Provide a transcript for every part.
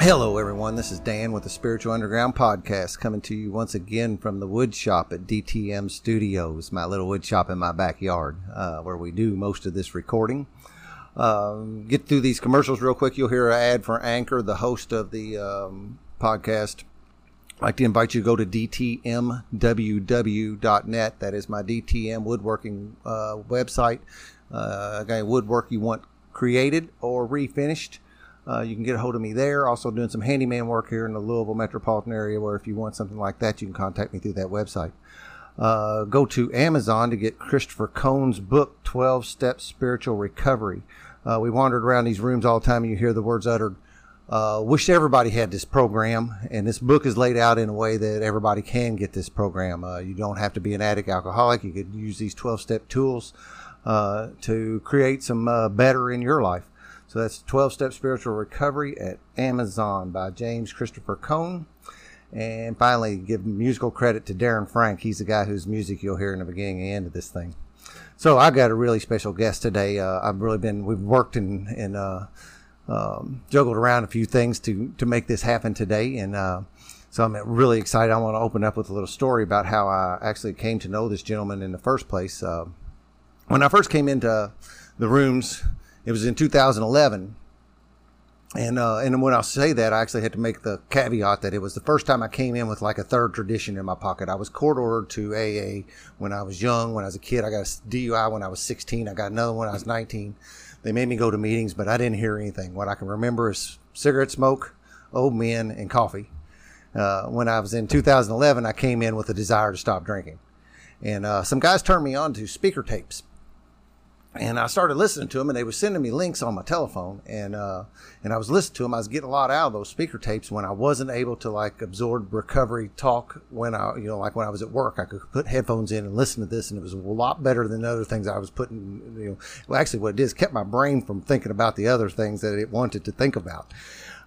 Hello, everyone. This is Dan with the Spiritual Underground Podcast, coming to you once again from the wood shop at DTM Studios, my little wood shop in my backyard, uh, where we do most of this recording. Um, get through these commercials real quick. You'll hear an ad for Anchor, the host of the um, podcast. I'd like to invite you to go to dtmww.net. That is my DTM woodworking uh, website. Uh, again, woodwork you want created or refinished. Uh, you can get a hold of me there. Also, doing some handyman work here in the Louisville metropolitan area, where if you want something like that, you can contact me through that website. Uh, go to Amazon to get Christopher Cohn's book, 12 Step Spiritual Recovery. Uh, we wandered around these rooms all the time, and you hear the words uttered. Uh, wish everybody had this program, and this book is laid out in a way that everybody can get this program. Uh, you don't have to be an addict alcoholic. You could use these 12 step tools uh, to create some uh, better in your life. So that's 12 Step Spiritual Recovery at Amazon by James Christopher Cohn. And finally, give musical credit to Darren Frank. He's the guy whose music you'll hear in the beginning and end of this thing. So I've got a really special guest today. Uh, I've really been, we've worked and, uh, um, juggled around a few things to, to make this happen today. And uh, so I'm really excited. I want to open up with a little story about how I actually came to know this gentleman in the first place. Uh, when I first came into the rooms, it was in 2011. And uh, and when I say that, I actually had to make the caveat that it was the first time I came in with like a third tradition in my pocket. I was court ordered to AA when I was young. When I was a kid, I got a DUI when I was 16. I got another when I was 19. They made me go to meetings, but I didn't hear anything. What I can remember is cigarette smoke, old men, and coffee. Uh, when I was in 2011, I came in with a desire to stop drinking, and uh, some guys turned me on to speaker tapes and I started listening to them, and they were sending me links on my telephone, and uh, and I was listening to them. I was getting a lot out of those speaker tapes when I wasn't able to like absorb recovery talk when I, you know, like when I was at work, I could put headphones in and listen to this, and it was a lot better than other things I was putting. You know, well, actually, what it it is kept my brain from thinking about the other things that it wanted to think about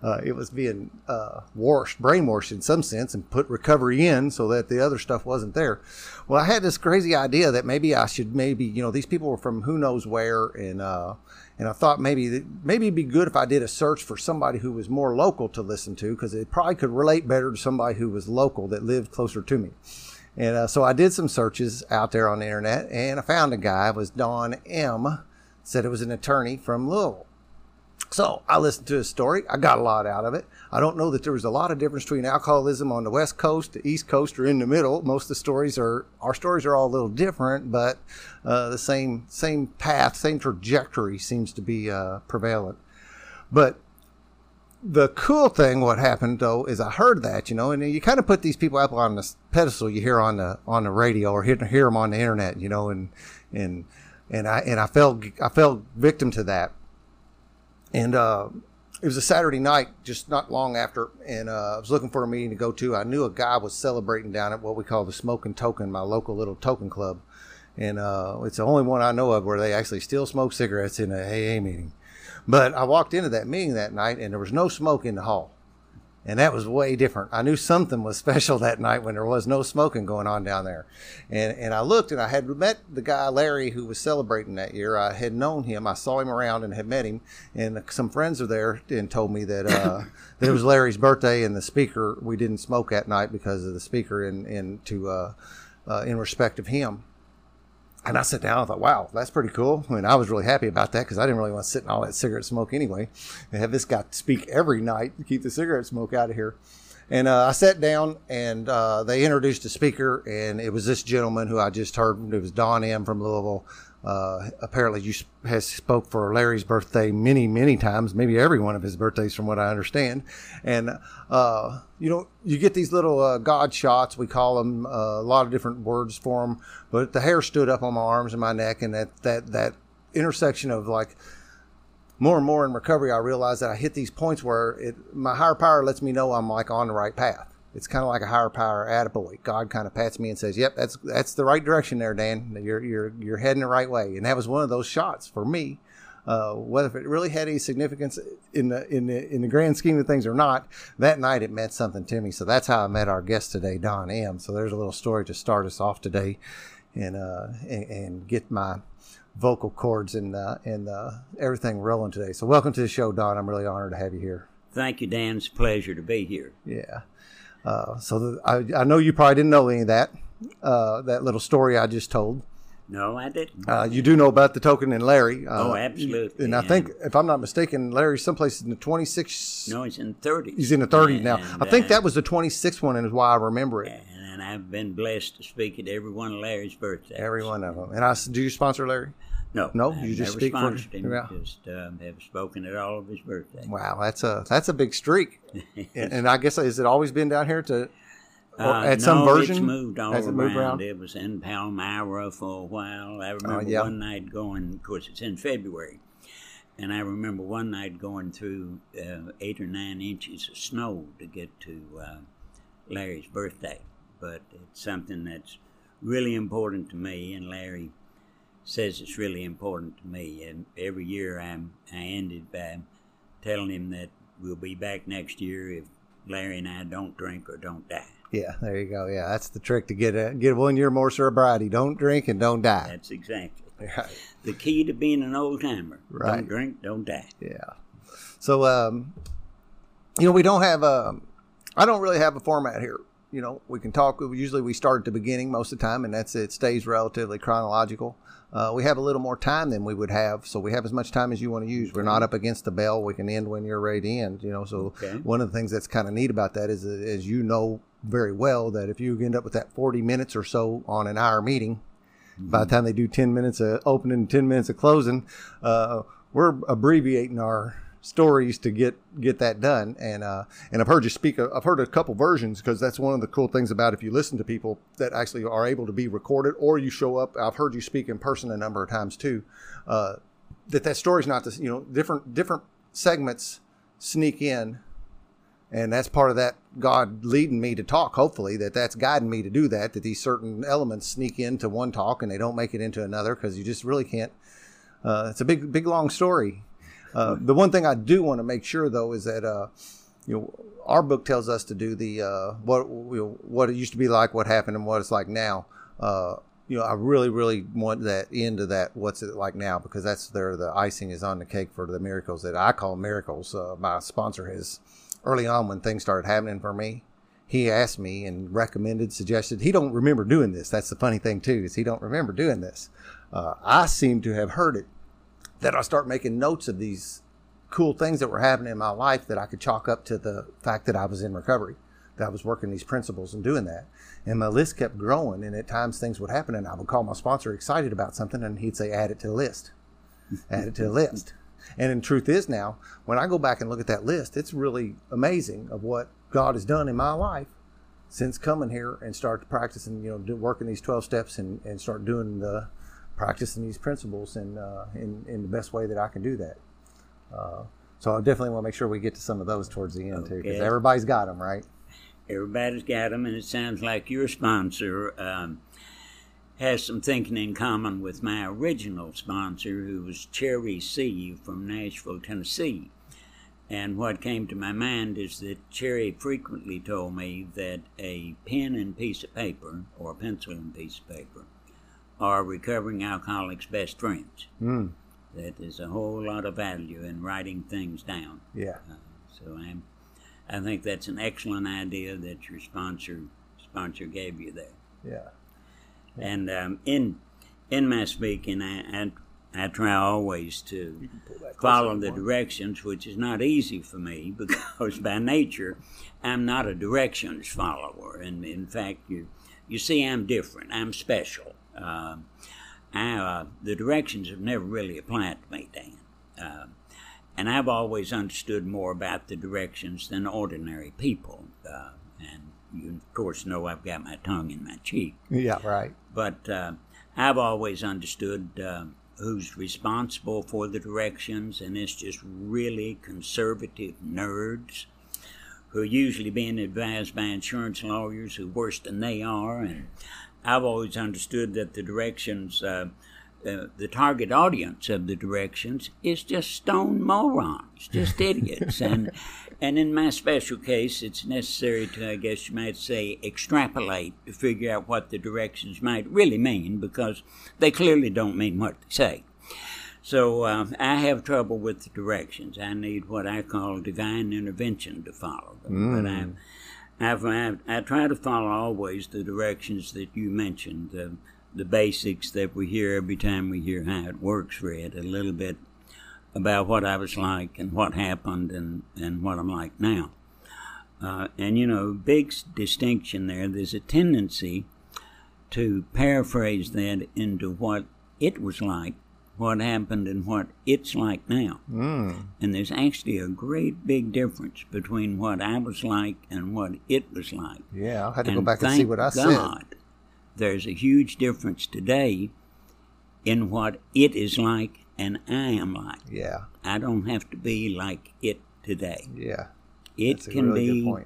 uh, it was being uh, washed, brainwashed in some sense, and put recovery in so that the other stuff wasn't there. Well, I had this crazy idea that maybe I should maybe you know these people were from who knows where, and uh, and I thought maybe maybe it'd be good if I did a search for somebody who was more local to listen to because it probably could relate better to somebody who was local that lived closer to me. And uh, so I did some searches out there on the internet, and I found a guy. It was Don M. Said it was an attorney from Louisville. So I listened to his story. I got a lot out of it. I don't know that there was a lot of difference between alcoholism on the West Coast, the East Coast, or in the middle. Most of the stories are our stories are all a little different, but uh, the same same path, same trajectory seems to be uh, prevalent. But the cool thing, what happened though, is I heard that you know, and you kind of put these people up on the pedestal you hear on the on the radio or hear, hear them on the internet, you know, and and and I and I fell I fell victim to that and uh, it was a Saturday night, just not long after, and uh, I was looking for a meeting to go to. I knew a guy was celebrating down at what we call the Smoking Token, my local little token club, and uh, it's the only one I know of where they actually still smoke cigarettes in a AA meeting. But I walked into that meeting that night, and there was no smoke in the hall and that was way different. I knew something was special that night when there was no smoking going on down there. And and I looked and I had met the guy Larry who was celebrating that year. I had known him. I saw him around and had met him. And some friends were there and told me that uh, that it was Larry's birthday and the speaker. We didn't smoke that night because of the speaker and and to uh, uh, in respect of him. And I sat down I thought, wow, that's pretty cool. I mean, I was really happy about that because I didn't really want to sit in all that cigarette smoke anyway. And have this guy speak every night to keep the cigarette smoke out of here. And uh, I sat down and uh, they introduced a speaker, and it was this gentleman who I just heard. It was Don M. from Louisville. Uh, apparently, you has spoke for Larry's birthday many, many times, maybe every one of his birthdays, from what I understand. And uh, you know, you get these little uh, God shots. We call them uh, a lot of different words for them. But the hair stood up on my arms and my neck, and that that that intersection of like more and more in recovery, I realized that I hit these points where it, my higher power lets me know I'm like on the right path it's kind of like a higher power attaboy. God kind of pats me and says, "Yep, that's that's the right direction there, Dan. You're you're you're heading the right way." And that was one of those shots for me. Uh, whether it really had any significance in the in the in the grand scheme of things or not, that night it meant something to me. So that's how I met our guest today, Don M. So there's a little story to start us off today, and uh, and, and get my vocal cords and uh, and uh, everything rolling today. So welcome to the show, Don. I'm really honored to have you here. Thank you, Dan. It's a pleasure to be here. Yeah. Uh, so I, I know you probably didn't know any of that, uh, that little story I just told. No, I didn't. Uh, you do know about the token and Larry. Uh, oh, absolutely. And I think, if I'm not mistaken, Larry's someplace in the 26. No, he's in the 30s. He's in the 30s And, now. I think uh, that was the 26th one, and is why I remember it. And, and I've been blessed to speak at every one of Larry's birthdays. Every one of them. And I do you sponsor Larry? No, No, I've you just speak for- him. yeah. Just um, have spoken at all of his birthdays. Wow, that's a that's a big streak. and, and I guess has it always been down here to Uh, at some no, version? It's moved all Has it around. around? Oh, It was in Palmyra for a while. I remember yeah. one night going, of course, it's in February. And I remember one night going through uh, eight or nine inches of snow to get to uh, Larry's birthday. But it's something that's really important to me, and Larry says it's really important to me. And every year I'm, I ended by telling him that we'll be back next year if Larry and I don't drink or don't die. Yeah, there you go. Yeah, that's the trick to get a, get one year more sobriety. Don't drink and don't die. That's exactly Right. the key to being an old timer. Right. Don't drink, don't die. Yeah. So, um, you know, we don't have a, I don't really have a format here. You know, we can talk. Usually we start at the beginning most of the time, and that's it stays relatively chronological. Uh, we have a little more time than we would have, so we have as much time as you want to use. We're not up against the bell. We can end when you're ready to end. You know, so Okay. one of the things that's kind of neat about that is, as you know very well, that if you end up with that 40 minutes or so on an hour meeting, by the time they do 10 minutes of opening and 10 minutes of closing, uh, we're abbreviating our stories to get get that done. And uh, and I've heard you speak. I've heard a couple versions because that's one of the cool things about if you listen to people that actually are able to be recorded or you show up. I've heard you speak in person a number of times too. Uh, that that story's not this. You know, different different segments sneak in and that's part of that God leading me to talk. Hopefully, that that's guiding me to do that. That these certain elements sneak into one talk and they don't make it into another because you just really can't. Uh, it's a big, big, long story. Uh, the one thing I do want to make sure though is that uh, you know our book tells us to do the uh, what you know, what it used to be like, what happened, and what it's like now. Uh, you know, I really, really want that end of that. What's it like now? Because that's there. The icing is on the cake for the miracles that I call miracles. Uh, my sponsor has early on when things started happening for me. He asked me and recommended, suggested. He don't remember doing this. That's the funny thing too, is he don't remember doing this. Uh, I seem to have heard it that I start making notes of these cool things that were happening in my life that I could chalk up to the fact that I was in recovery, that I was working these principles and doing that. And my list kept growing, and at times things would happen, and I would call my sponsor excited about something, and he'd say, "Add it to the list, add it to the list." And in truth is now, when I go back and look at that list, it's really amazing of what God has done in my life since coming here and start practicing, you know, do, working these 12 steps and, and start doing the practicing these principles in, uh, in, in the best way that I can do that. Uh, so I definitely want to make sure we get to some of those towards the end too, because everybody's got them, right? Everybody's got them, and it sounds like your sponsor um, has some thinking in common with my original sponsor, who was Cherry C from Nashville, Tennessee. And what came to my mind is that Cherry frequently told me that a pen and piece of paper, or a pencil and piece of paper, are recovering alcoholics' best friends. Mm, That there's a whole lot of value in writing things down. yeah. So I'm, I think that's an excellent idea that your sponsor sponsor gave you there. Yeah. And um, in in my speaking, I, I I try always to follow the directions, which is not easy for me because by nature I'm not a directions follower, and in fact you you see I'm different. I'm special. Um I, uh, the directions have never really applied to me, Dan. Um and I've always understood more about the directions than ordinary people. Uh, and you, of course, know I've got my tongue in my cheek. Yeah, right. But uh, I've always understood uh, who's responsible for the directions, and it's just really conservative nerds who are usually being advised by insurance lawyers who are worse than they are. And I've always understood that the directions, uh, uh, the target audience of the directions is just stone morons, just idiots. and and in my special case, it's necessary to, I guess you might say, extrapolate to figure out what the directions might really mean because they clearly don't mean what they say. So uh, I have trouble with the directions. I need what I call divine intervention to follow them. But I, I've, I've, I try to follow always the directions that you mentioned, the, the basics that we hear every time we hear how it works read, a little bit about what I was like and what happened and, and what I'm like now. Uh, and you know, big distinction there. There's a tendency to paraphrase that into what it was like, what happened, and what it's like now. Mm. And there's actually a great big difference between what I was like and what it was like. Yeah, I'll have to go back and see what I God, There's a huge difference today in what it is like and I am like. Yeah, I don't have to be like it today. yeah. It can really be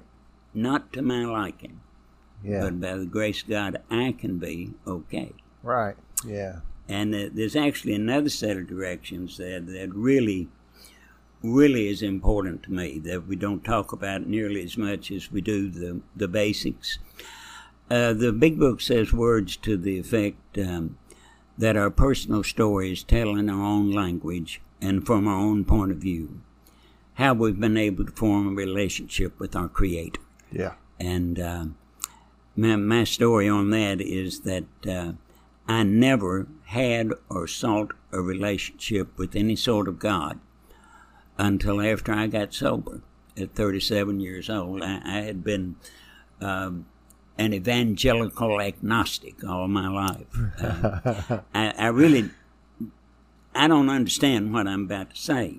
not to my liking, Yeah, but by the grace of God, I can be okay. right. Yeah, And uh, there's actually another set of directions that, that really, really is important to me that we don't talk about nearly as much as we do the, the basics. Uh, the big book says words to the effect um, that our personal stories tell in our own language and from our own point of view how we've been able to form a relationship with our Creator. yeah, And uh, my, my story on that is that uh, I never had or sought a relationship with any sort of God until after I got sober at 37 years old. I, I had been um, an evangelical agnostic all my life. Uh, I, I really, I don't understand what I'm about to say.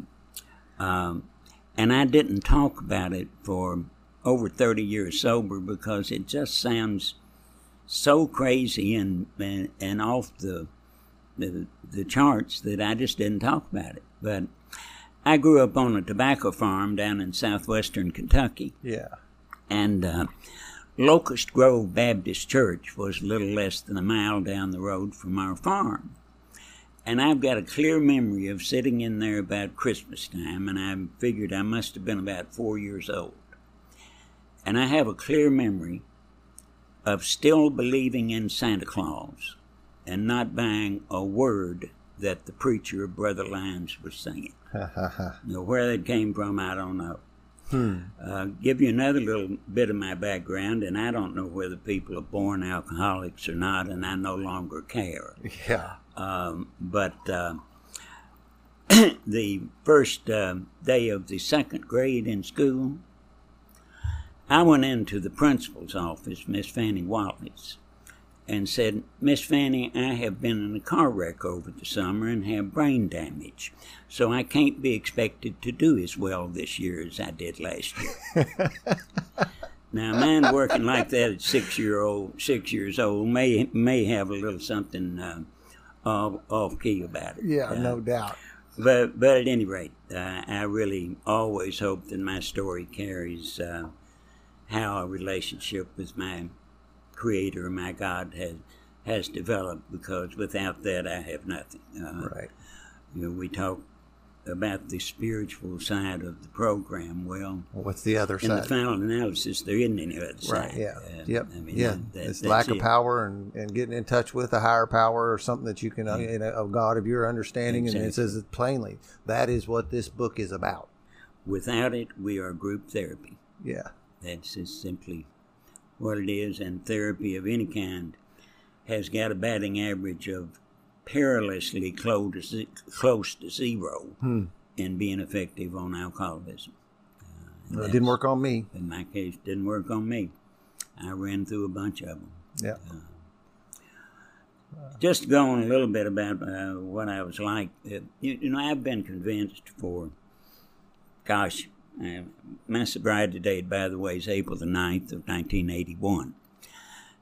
Um, and I didn't talk about it for over 30 years sober because it just sounds so crazy and, and, and off the, the, the charts that I just didn't talk about it. But I grew up on a tobacco farm down in southwestern Kentucky, yeah. and uh, Locust Grove Baptist Church was a little less than a mile down the road from our farm. And I've got a clear memory of sitting in there about Christmas time, and I figured I must have been about four years old. And I have a clear memory of still believing in Santa Claus and not buying a word that the preacher, Brother Lyons, was saying. Now, where that came from, I don't know. Uh, give you another little bit of my background, and I don't know whether people are born alcoholics or not, and I no longer care. Yeah. Um, but uh, the first uh, day of the second grade in school, I went into the principal's office, Miss Fanny Wallace, and said, Miss Fanny, I have been in a car wreck over the summer and have brain damage, so I can't be expected to do as well this year as I did last year. now, a man working like that at six year old, six years old, may may have a little something uh, off, off key about it. Yeah, Uh, no doubt. but but at any rate, uh, I really always hope that my story carries uh, how a relationship with my Creator, my God, has has developed. Because without that, I have nothing. Uh, Right. You know, we talk about the spiritual side of the program. Well, Well, what's the other side? in the final analysis, there isn't any other side. Right. Yeah. Uh, yep. I mean, yeah. that- that's lack of power and, and getting in touch with a higher power or something that you can, uh, you know, of God of your understanding. And it says it plainly. That is what this book is about. Without it, we are group therapy. Yeah. That's just simply what it is, and therapy of any kind has got a batting average of perilously close to, close to zero Hmm. in being effective on alcoholism. Uh, it didn't work on me. In my case, didn't work on me. I ran through a bunch of them. Yeah. Just going a little bit about uh, what I was like. Uh, you, you know, I've been convinced for, gosh, uh, my sobriety date, by the way, is April the 9th of 1981.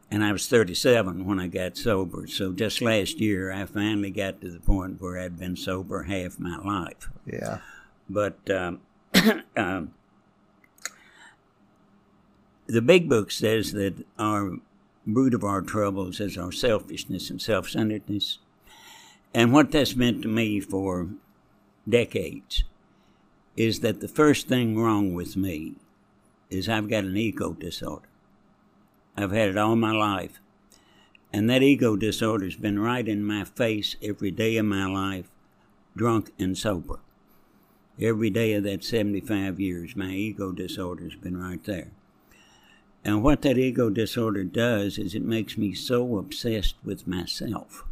And I was 37 when I got sober. So just last year, I finally got to the point where I'd been sober half my life. Yeah. But um, um, the big book says that our root of our troubles is our selfishness and self centeredness. And what that's meant to me for decades is that the first thing wrong with me is I've got an ego disorder. I've had it all my life. And that ego disorder's been right in my face every day of my life, drunk and sober. Every day of that 75 years, my ego disorder's been right there. And what that ego disorder does is it makes me so obsessed with myself,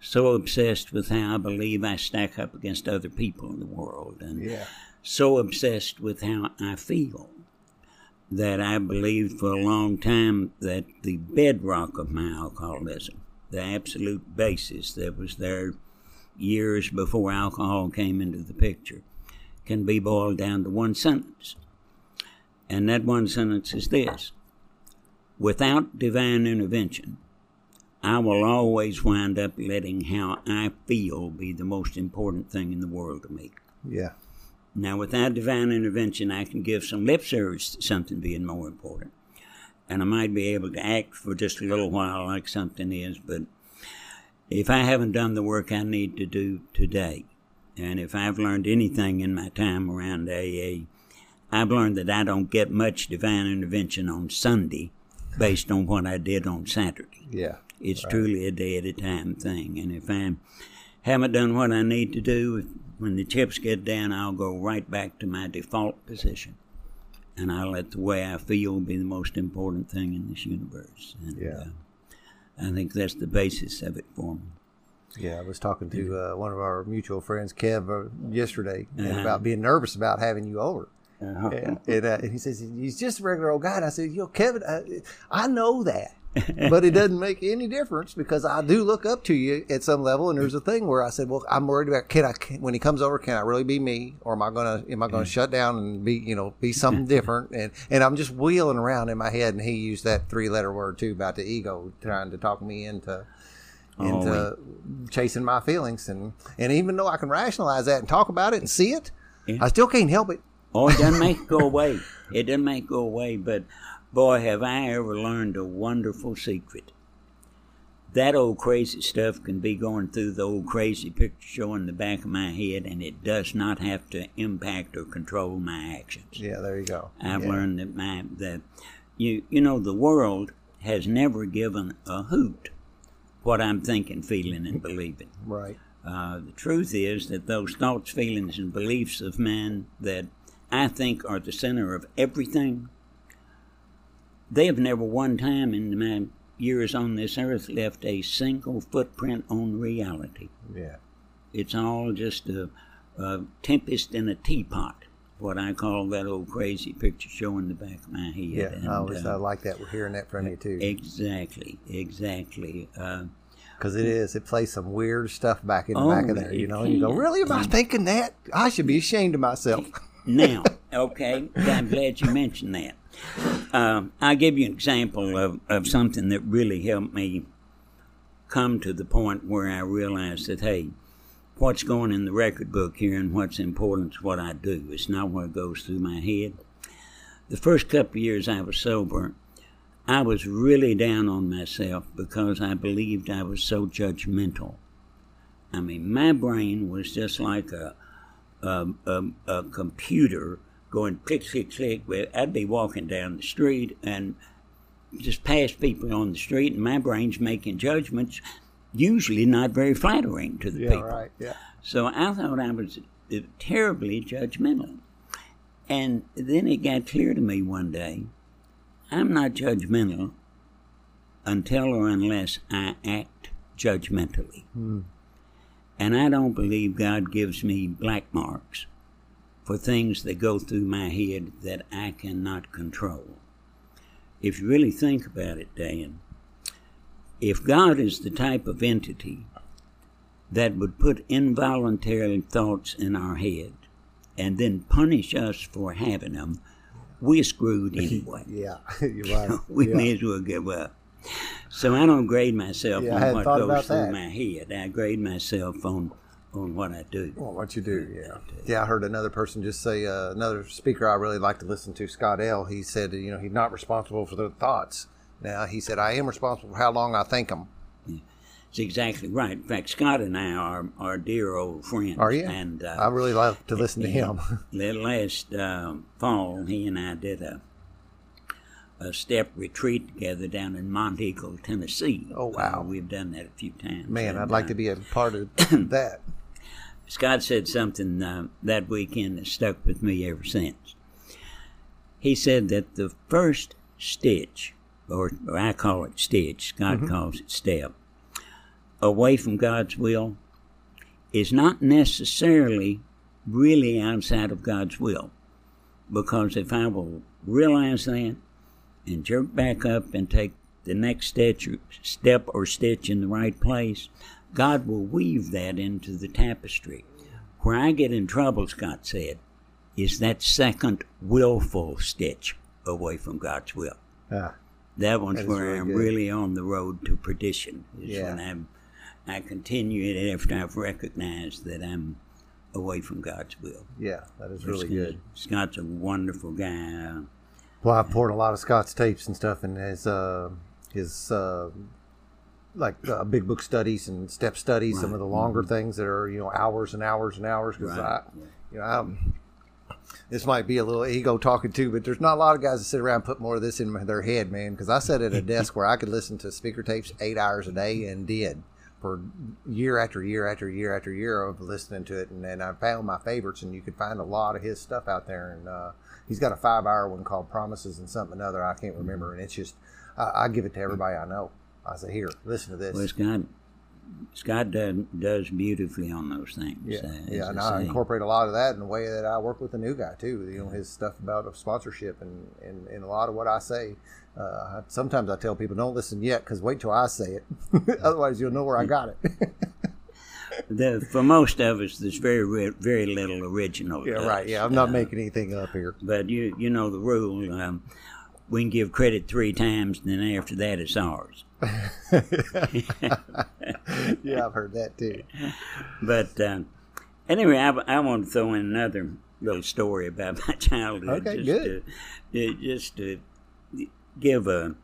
so obsessed with how I believe I stack up against other people in the world, and Yeah. so obsessed with how I feel that I believed for a long time that the bedrock of my alcoholism, the absolute basis that was there years before alcohol came into the picture, can be boiled down to one sentence. And that one sentence is this Without divine intervention, I will always wind up letting how I feel be the most important thing in the world to me. Yeah. Now, without divine intervention, I can give some lip service to something being more important. And I might be able to act for just a little while like something is, but if I haven't done the work I need to do today, and if I've learned anything in my time around AA, I've learned that I don't get much divine intervention on Sunday based on what I did on Saturday. Yeah. It's truly a day at a time thing. And if I haven't done what I need to do, when the chips get down, I'll go right back to my default position. And I'll let the way I feel be the most important thing in this universe. And, Yeah. uh, I think that's the basis of it for me. Yeah, I was talking to uh, one of our mutual friends, Kev, uh, yesterday, Uh-huh. about being nervous about having you over. Uh-huh. And, and, uh, and he says he's just a regular old guy. And I said, you know, Kevin, I know that, but it doesn't make any difference because I do look up to you at some level. And there's a thing where I said, well, I'm worried about can I when he comes over, can I really be me, or am I gonna am I gonna mm. shut down and be you know be something different? And and I'm just wheeling around in my head. And he used that three letter word too about the ego, trying to talk me into oh, into chasing my feelings. And and even though I can rationalize that and talk about it and see it, Yeah. I still can't help it. Oh, it doesn't make it go away. It doesn't make it go away. But boy, have I ever learned a wonderful secret. That old crazy stuff can be going through the old crazy picture show in the back of my head, and it does not have to impact or control my actions. Yeah, there you go. I've Yeah. learned that my that you you know the world has never given a hoot what I'm thinking, feeling, and believing. Right. Uh, the truth is that those thoughts, feelings, and beliefs of men that I think are the center of everything, they have never one time in my years on this earth left a single footprint on reality. Yeah. It's all just a, a tempest in a teapot, what I call that old crazy picture show in the back of my head. Yeah. And, I always uh, I like that. We're hearing that from you too, Exactly, exactly. Uh, because it is. It plays some weird stuff back in the Oh, back of there. You know, you go, really? Am I thinking that? I should be ashamed of myself. Now, okay, I'm glad you mentioned that. Um, I'll give you an example of, of something that really helped me come to the point where I realized that, hey, what's going in the record book here and what's important is what I do. It's not what goes through my head. The first couple years I was sober, I was really down on myself because I believed I was so judgmental. I mean, my brain was just like a a, a, a computer going click, click, click. Where I'd be walking down the street and just pass people on the street, and my brain's making judgments, usually not very flattering to the yeah. people. Right. Yeah. So I thought I was uh, terribly judgmental. And then it got clear to me one day I'm not judgmental until or unless I act judgmentally. And I don't believe God gives me black marks for things that go through my head that I cannot control. If you really think about it, Dan, if God is the type of entity that would put involuntary thoughts in our head and then punish us for having them, we're screwed anyway. Yeah. You're right. we yeah. may as well give up. So I don't grade myself Yeah, on what goes through that. my head. I grade myself on on what I do. Well, what you do, yeah, yeah. I heard another person just say, uh, another speaker I really like to listen to, Scott L. He said, you know, he's not responsible for the thoughts. Now he said, I am responsible for how long I think them. It's exactly right. In fact, Scott and I are are dear old friends. Are you? And uh, I really love to listen to him. last um, fall, he and I did a a step retreat together down in Monteagle, Tennessee. Oh, wow. Uh, we've done that a few times. Man, And, I'd like uh, to be a part of that. Scott said something uh, that weekend that stuck with me ever since. He said that the first stitch, or, or I call it stitch, Scott Mm-hmm. calls it step, away from God's will is not necessarily really outside of God's will. Because if I will realize that and jerk back up and take the next stitch or step or stitch in the right place, God will weave that into the tapestry. Where I get in trouble, Scott said, is that second willful stitch away from God's will. Ah, That one's That where really I'm good. really on the road to perdition. Is Yeah. when I'm, I continue it after I've recognized that I'm away from God's will. yeah, that is really Scott- good. Scott's a wonderful guy. Well, I've poured a lot of Scott's tapes and stuff in his uh, his uh, like uh, big book studies and step studies. Some of the longer things that are you know hours and hours and hours. Because Right. I, you know, I'm, this might be a little ego talking too, but there's not a lot of guys that sit around and put more of this in their head, man. Because I sat at a desk where I could listen to speaker tapes eight hours a day and did for year after year after year after year of listening to it, and then I found my favorites, and you could find a lot of his stuff out there. And uh, he's got a five-hour one called "Promises" and something another I can't remember, and it's just I, I give it to everybody I know. I say, "Here, listen to this." well, Scott, Scott does, does beautifully on those things. Yeah, uh, yeah, and I I incorporate a lot of that in the way that I work with the new guy too. You know, his stuff about sponsorship and, and, and a lot of what I say. Uh, sometimes I tell people don't listen yet because wait till I say it, otherwise you'll know where I got it. The, for most of us, there's very very little original. yeah, to right. Yeah, I'm not Uh, making anything up here. But you you know the rule. Um, we can give credit three times, and then after that, it's ours. yeah, I've heard that too. But um, anyway, I, I want to throw in another little story about my childhood. Okay, just good. To, to- just to give a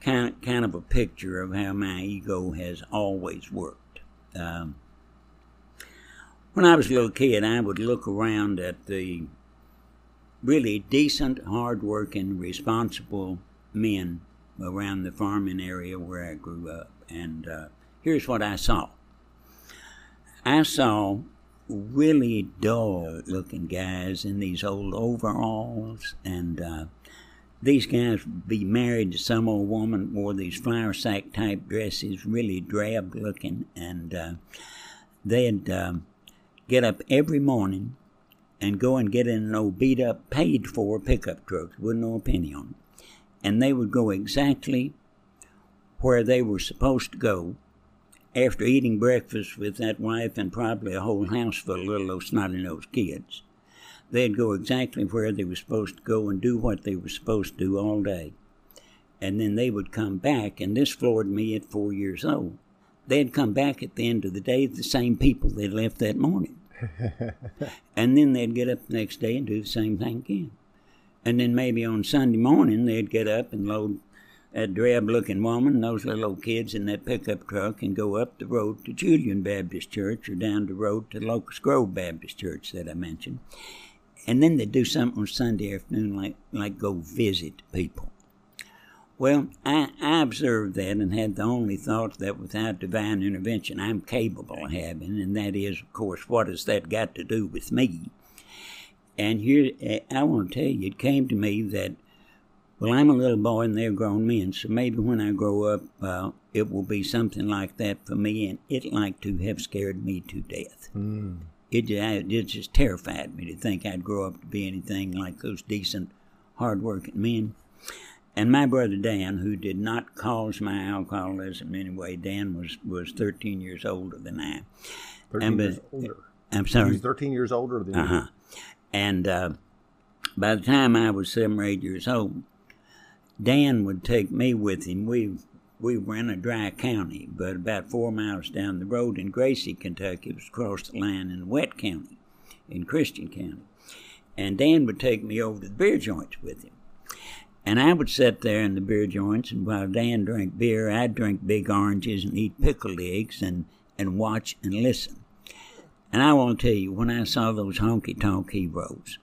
kind kind of a picture of how my ego has always worked. Um, when I was a little kid, I would look around at the really decent, hard-working, responsible men around the farming area where I grew up, and uh, here's what I saw. I saw really dull looking guys in these old overalls, and uh, these guys would be married to some old woman, wore these flour sack type dresses, really drab looking, and uh, they'd um, get up every morning and go and get in an old beat up, paid for pickup truck, wouldn't know a penny on it. And they would go exactly where they were supposed to go after eating breakfast with that wife and probably a whole house full of little old snotty nosed kids, they'd go exactly where they were supposed to go and do what they were supposed to do all day. And then they would come back, and this floored me at four years old. They'd come back at the end of the day, the same people they left that morning. and then they'd get up the next day and do the same thing again. And then maybe on Sunday morning, they'd get up and load that drab looking woman and those little old kids in that pickup truck and go up the road to Julian Baptist Church or down the road to Locust Grove Baptist Church that I mentioned. And then they'd do something on Sunday afternoon like, like go visit people. Well, I, I observed that and had the only thought that without divine intervention I'm capable of having, and that is, of course, what has that got to do with me? And here, I want to tell you, it came to me that well, I'm a little boy and they're grown men, so maybe when I grow up, uh, it will be something like that for me, and it like to have scared me to death. Mm. It, it just terrified me to think I'd grow up to be anything like those decent, hard-working men. And my brother Dan, who did not cause my alcoholism anyway, Dan was, was 13 years older than I. 13 And, uh, years older. I'm sorry. He's 13 years older than Uh huh. And uh, by the time I was seven or eight years old, Dan would take me with him. We we were in a dry county, but about four miles down the road in Gracey, Kentucky, it was across the line in Wet County, in Christian County. And Dan would take me over to the beer joints with him. And I would sit there in the beer joints, and while Dan drank beer, I'd drink big oranges and eat pickled eggs and, and watch and listen. And I want to tell you, when I saw those honky tonk heroes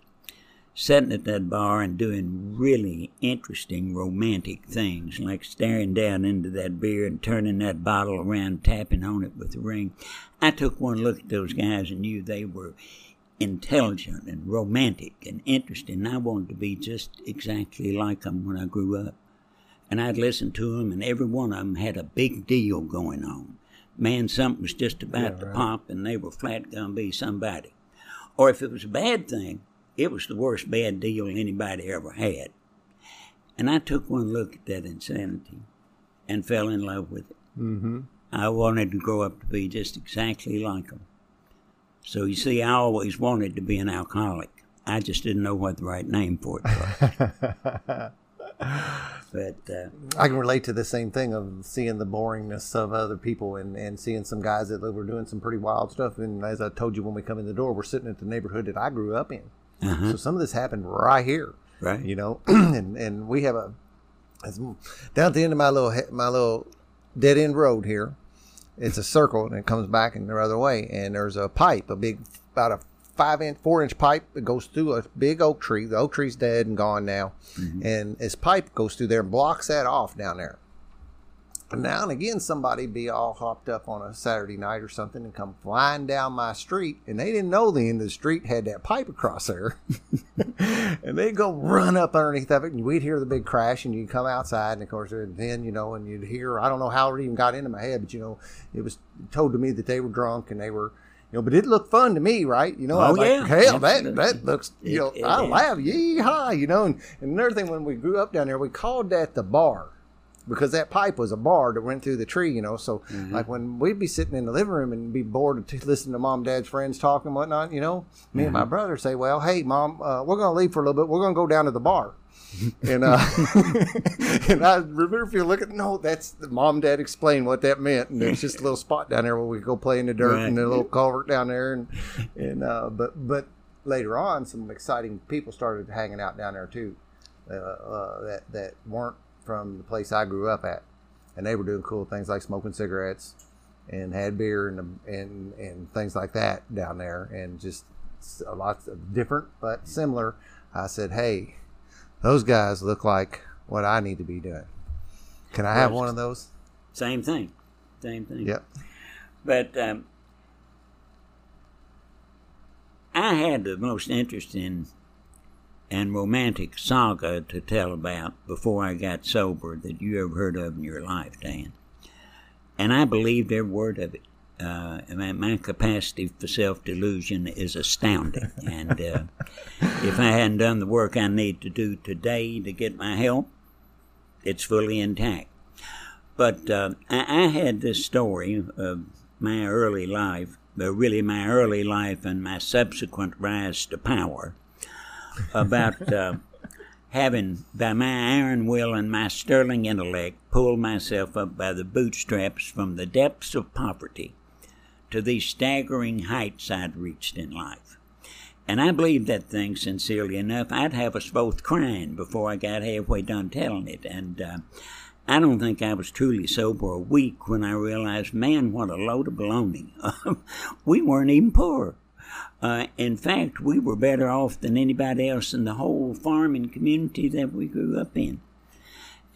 sitting at that bar and doing really interesting romantic things, like staring down into that beer and turning that bottle around, tapping on it with a ring. I took one look at those guys and knew they were intelligent and romantic and interesting. I wanted to be just exactly like them when I grew up. And I'd listen to them, and every one of them had a big deal going on. Man, something was just about Yeah, to right. pop, and they were flat going to be somebody. Or if it was a bad thing, it was the worst bad deal anybody ever had. And I took one look at that insanity and fell in love with it. Mm-hmm. I wanted to grow up to be just exactly like them. So you see, I always wanted to be an alcoholic. I just didn't know what the right name for it was. but uh, I can relate to the same thing of seeing the boringness of other people and, and seeing some guys that were doing some pretty wild stuff. And as I told you when we come in the door, we're sitting at the neighborhood that I grew up in. uh-huh, So some of this happened right here, right, you know. and and we have a down at the end of my little my little dead end road here. It's a circle and it comes back in the other way. And there's a pipe, a big about a five inch, four inch pipe that goes through a big oak tree. The oak tree's dead and gone now, mm-hmm. and this pipe goes through there and blocks that off down there. And now and again, somebody be all hopped up on a Saturday night or something and come flying down my street, and they didn't know the end of the street had that pipe across there. and they go run up underneath of it, and we'd hear the big crash, and you'd come outside, and of course, then you know, and you'd hear I don't know how it even got into my head, but you know, it was told to me that they were drunk and they were. You know, but it looked fun to me, right? You know, I Oh, was yeah, like, hell, that absolutely. that looks, you It- know, it I is. laugh, yee-haw, you know. And, and another thing, when we grew up down there, we called that the bar because that pipe was a bar that went through the tree, you know. So, Mm-hmm. like when we'd be sitting in the living room and be bored to listen to mom, and dad's friends talk and whatnot, you know, me and my Mm-hmm. brother say, "Well, hey, mom, uh, we're going to leave for a little bit. We're going to go down to the bar." and uh, and I remember if you look at no, that's the mom and dad explained what that meant, and there's just a little spot down there where we could go play in the dirt Right. and a little culvert down there, and and uh, but but later on, some exciting people started hanging out down there too, uh, uh, that that weren't from the place I grew up at, and they were doing cool things like smoking cigarettes, and had beer and and and things like that down there, and just s- lots of different but similar. I said, hey, those guys look like what I need to be doing. Can I have one of those? same thing, same thing. Yep. But um, I had the most interesting and romantic saga to tell about before I got sober that you ever heard of in your life, Dan. And I believed every word of it. Uh, my, capacity for self delusion is astounding. and uh, if I hadn't done the work I need to do today to get my help, it's fully intact. But uh, I, I had this story of my early life, but really my early life and my subsequent rise to power, about uh, having, by my iron will and my sterling intellect, pulled myself up by the bootstraps from the depths of poverty to these staggering heights I'd reached in life. And I believed that thing sincerely enough. I'd have us both crying before I got halfway done telling it. And uh, I don't think I was truly sober a week when I realized, man, what a load of baloney. we weren't even poor. Uh, in fact, we were better off than anybody else in the whole farming community that we grew up in.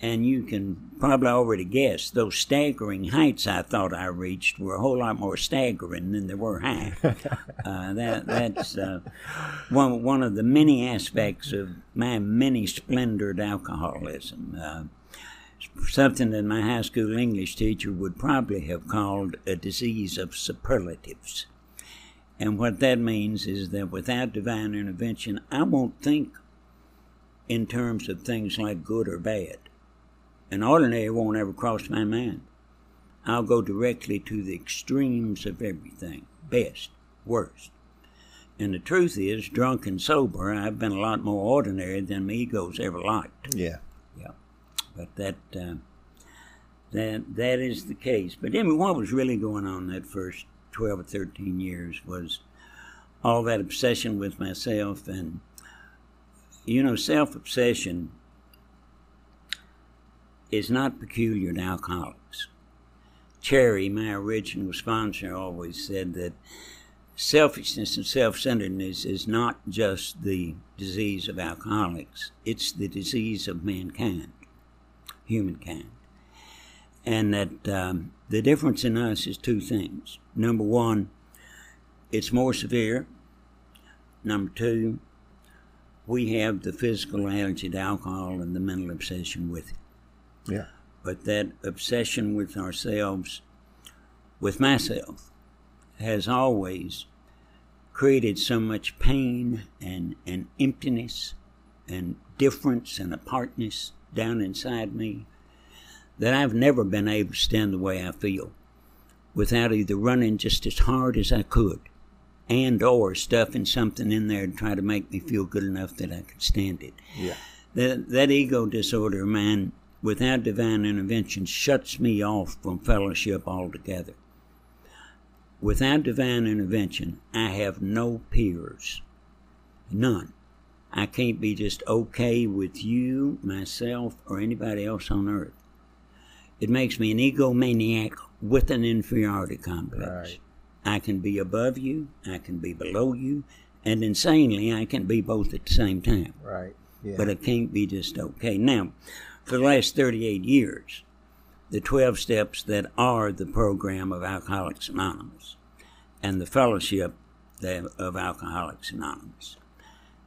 And you can probably already guess those staggering heights I thought I reached were a whole lot more staggering than they were high. uh, that that's uh, one one of the many aspects of my many splendored alcoholism. Uh, something that my high school English teacher would probably have called a disease of superlatives. And what that means is that without divine intervention, I won't think in terms of things like good or bad. An ordinary won't ever cross my mind. I'll go directly to the extremes of everything best, worst. And the truth is, drunk and sober, I've been a lot more ordinary than my ego's ever liked. Yeah. Yeah. But that uh, that that is the case. But anyway, what was really going on that first twelve or thirteen years was all that obsession with myself, and you know, self obsession is not peculiar to alcoholics. Cherry, my original sponsor, always said that selfishness and self centeredness is not just the disease of alcoholics, it's the disease of mankind, humankind. And that um, the difference in us is two things. Number one, it's more severe. Number two, we have the physical allergy to alcohol and the mental obsession with it. Yeah. But that obsession with ourselves, with myself, has always created so much pain and, and emptiness and difference and apartness down inside me that I've never been able to stand the way I feel without either running just as hard as I could and or stuffing something in there to try to make me feel good enough that I could stand it. Yeah. That, that ego disorder, man, without divine intervention, shuts me off from fellowship altogether. Without divine intervention, I have no peers. None. I can't be just okay with you, myself, or anybody else on earth. It makes me an egomaniac with an inferiority complex. Right. I can be above you, I can be below you, and insanely, I can be both at the same time. Right. Yeah. But it can't be just okay. Now, for the last 38 years, the 12 steps that are the program of Alcoholics Anonymous and the fellowship of Alcoholics Anonymous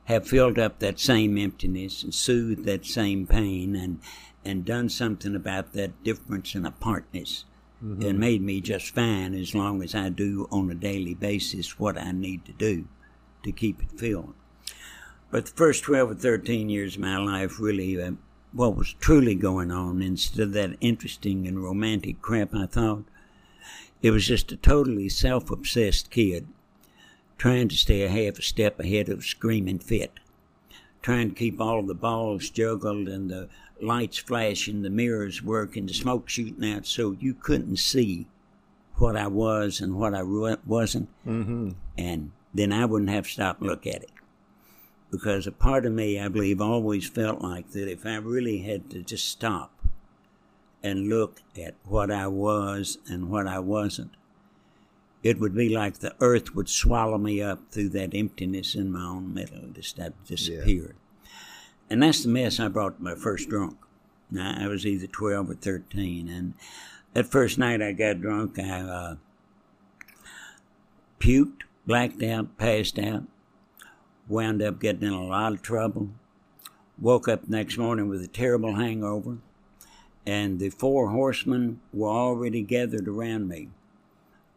have filled up that same emptiness and soothed that same pain and, and done something about that difference and apartness mm-hmm. and made me just fine as long as I do on a daily basis what I need to do to keep it filled. But the first 12 or 13 years of my life really uh, what was truly going on instead of that interesting and romantic crap I thought. It was just a totally self obsessed kid trying to stay a half a step ahead of screaming fit, trying to keep all the balls juggled and the lights flashing, the mirrors working, the smoke shooting out so you couldn't see what I was and what I wasn't. Mm-hmm. And then I wouldn't have to stop and look at it because a part of me, I believe, always felt like that if I really had to just stop and look at what I was and what I wasn't, it would be like the earth would swallow me up through that emptiness in my own middle, just that disappeared. Yeah. And that's the mess I brought to my first drunk. Now, I was either 12 or 13, and that first night I got drunk, I uh, puked, blacked out, passed out, wound up getting in a lot of trouble. Woke up next morning with a terrible hangover, and the four horsemen were already gathered around me.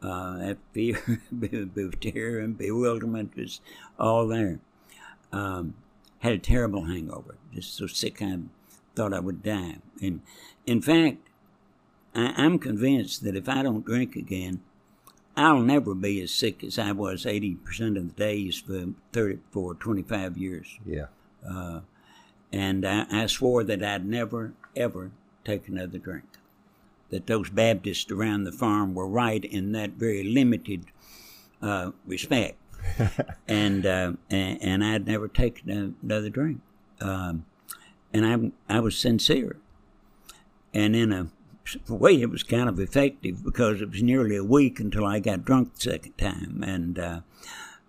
Uh, that fear, terror, and bewilderment was all there. Um, had a terrible hangover, just so sick I thought I would die. And in fact, I, I'm convinced that if I don't drink again, I'll never be as sick as I was 80% of the days for 30, for 25 years. Yeah. Uh, and I, I, swore that I'd never, ever take another drink. That those Baptists around the farm were right in that very limited uh, respect. and, uh, and, and I'd never take another drink. Um, and I, I was sincere. And in a way, it was kind of effective because it was nearly a week until I got drunk the second time. And uh,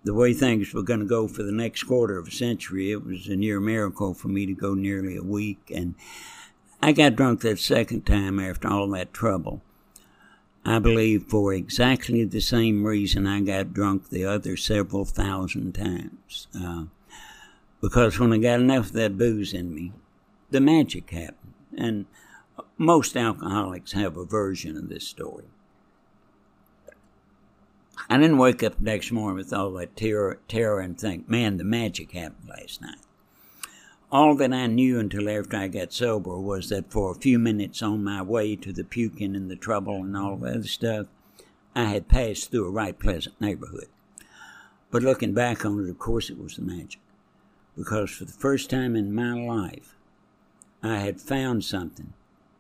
the way things were going to go for the next quarter of a century, it was a near miracle for me to go nearly a week. And I got drunk that second time after all that trouble. I believe for exactly the same reason I got drunk the other several thousand times. Uh, because when I got enough of that booze in me, the magic happened. And most alcoholics have a version of this story. I didn't wake up next morning with all that terror, terror and think, man, the magic happened last night. All that I knew until after I got sober was that for a few minutes on my way to the puking and the trouble and all the other stuff, I had passed through a right pleasant neighborhood. But looking back on it, of course, it was the magic. Because for the first time in my life, I had found something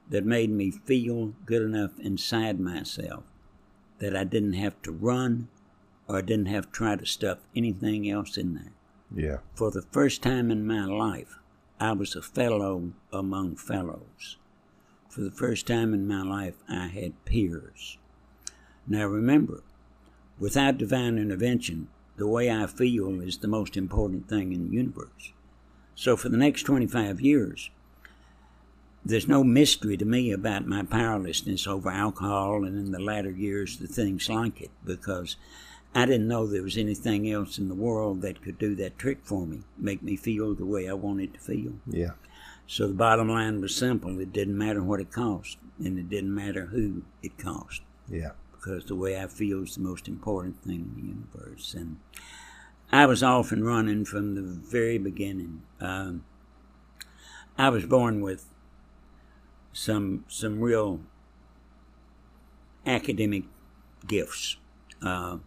that made me feel good enough inside myself that I didn't have to run or I didn't have to try to stuff anything else in there. Yeah. For the first time in my life, I was a fellow among fellows. For the first time in my life, I had peers. Now remember, without divine intervention, the way I feel is the most important thing in the universe. So for the next 25 years, there's no mystery to me about my powerlessness over alcohol and in the latter years the things like it because I didn't know there was anything else in the world that could do that trick for me, make me feel the way I wanted to feel. Yeah. So the bottom line was simple. It didn't matter what it cost, and it didn't matter who it cost, Yeah. because the way I feel is the most important thing in the universe. And I was off and running from the very beginning. Um, I was born with some some real academic gifts. Uh,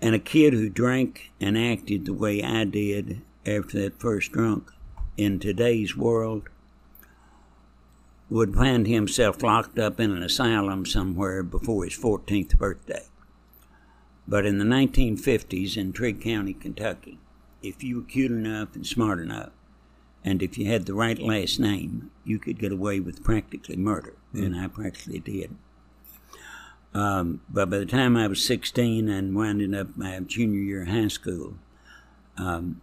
and a kid who drank and acted the way I did after that first drunk in today's world would find himself locked up in an asylum somewhere before his 14th birthday. But in the 1950s in Trigg County, Kentucky, if you were cute enough and smart enough, and if you had the right last name, you could get away with practically murder, and I practically did. Um, but by the time I was 16 and winding up my junior year of high school, um,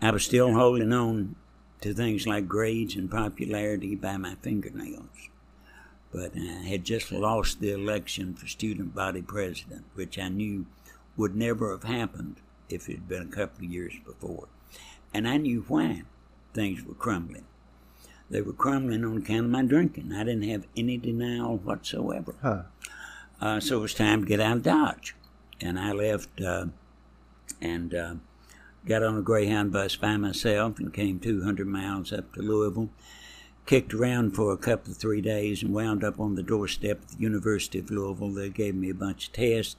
I was still holding on to things like grades and popularity by my fingernails. But I had just lost the election for student body president, which I knew would never have happened if it had been a couple of years before. And I knew why things were crumbling. They were crumbling on account of my drinking. I didn't have any denial whatsoever. Huh. Uh, so it was time to get out of Dodge. And I left uh, and uh, got on a Greyhound bus by myself and came 200 miles up to Louisville. Kicked around for a couple of three days and wound up on the doorstep of the University of Louisville. They gave me a bunch of tests,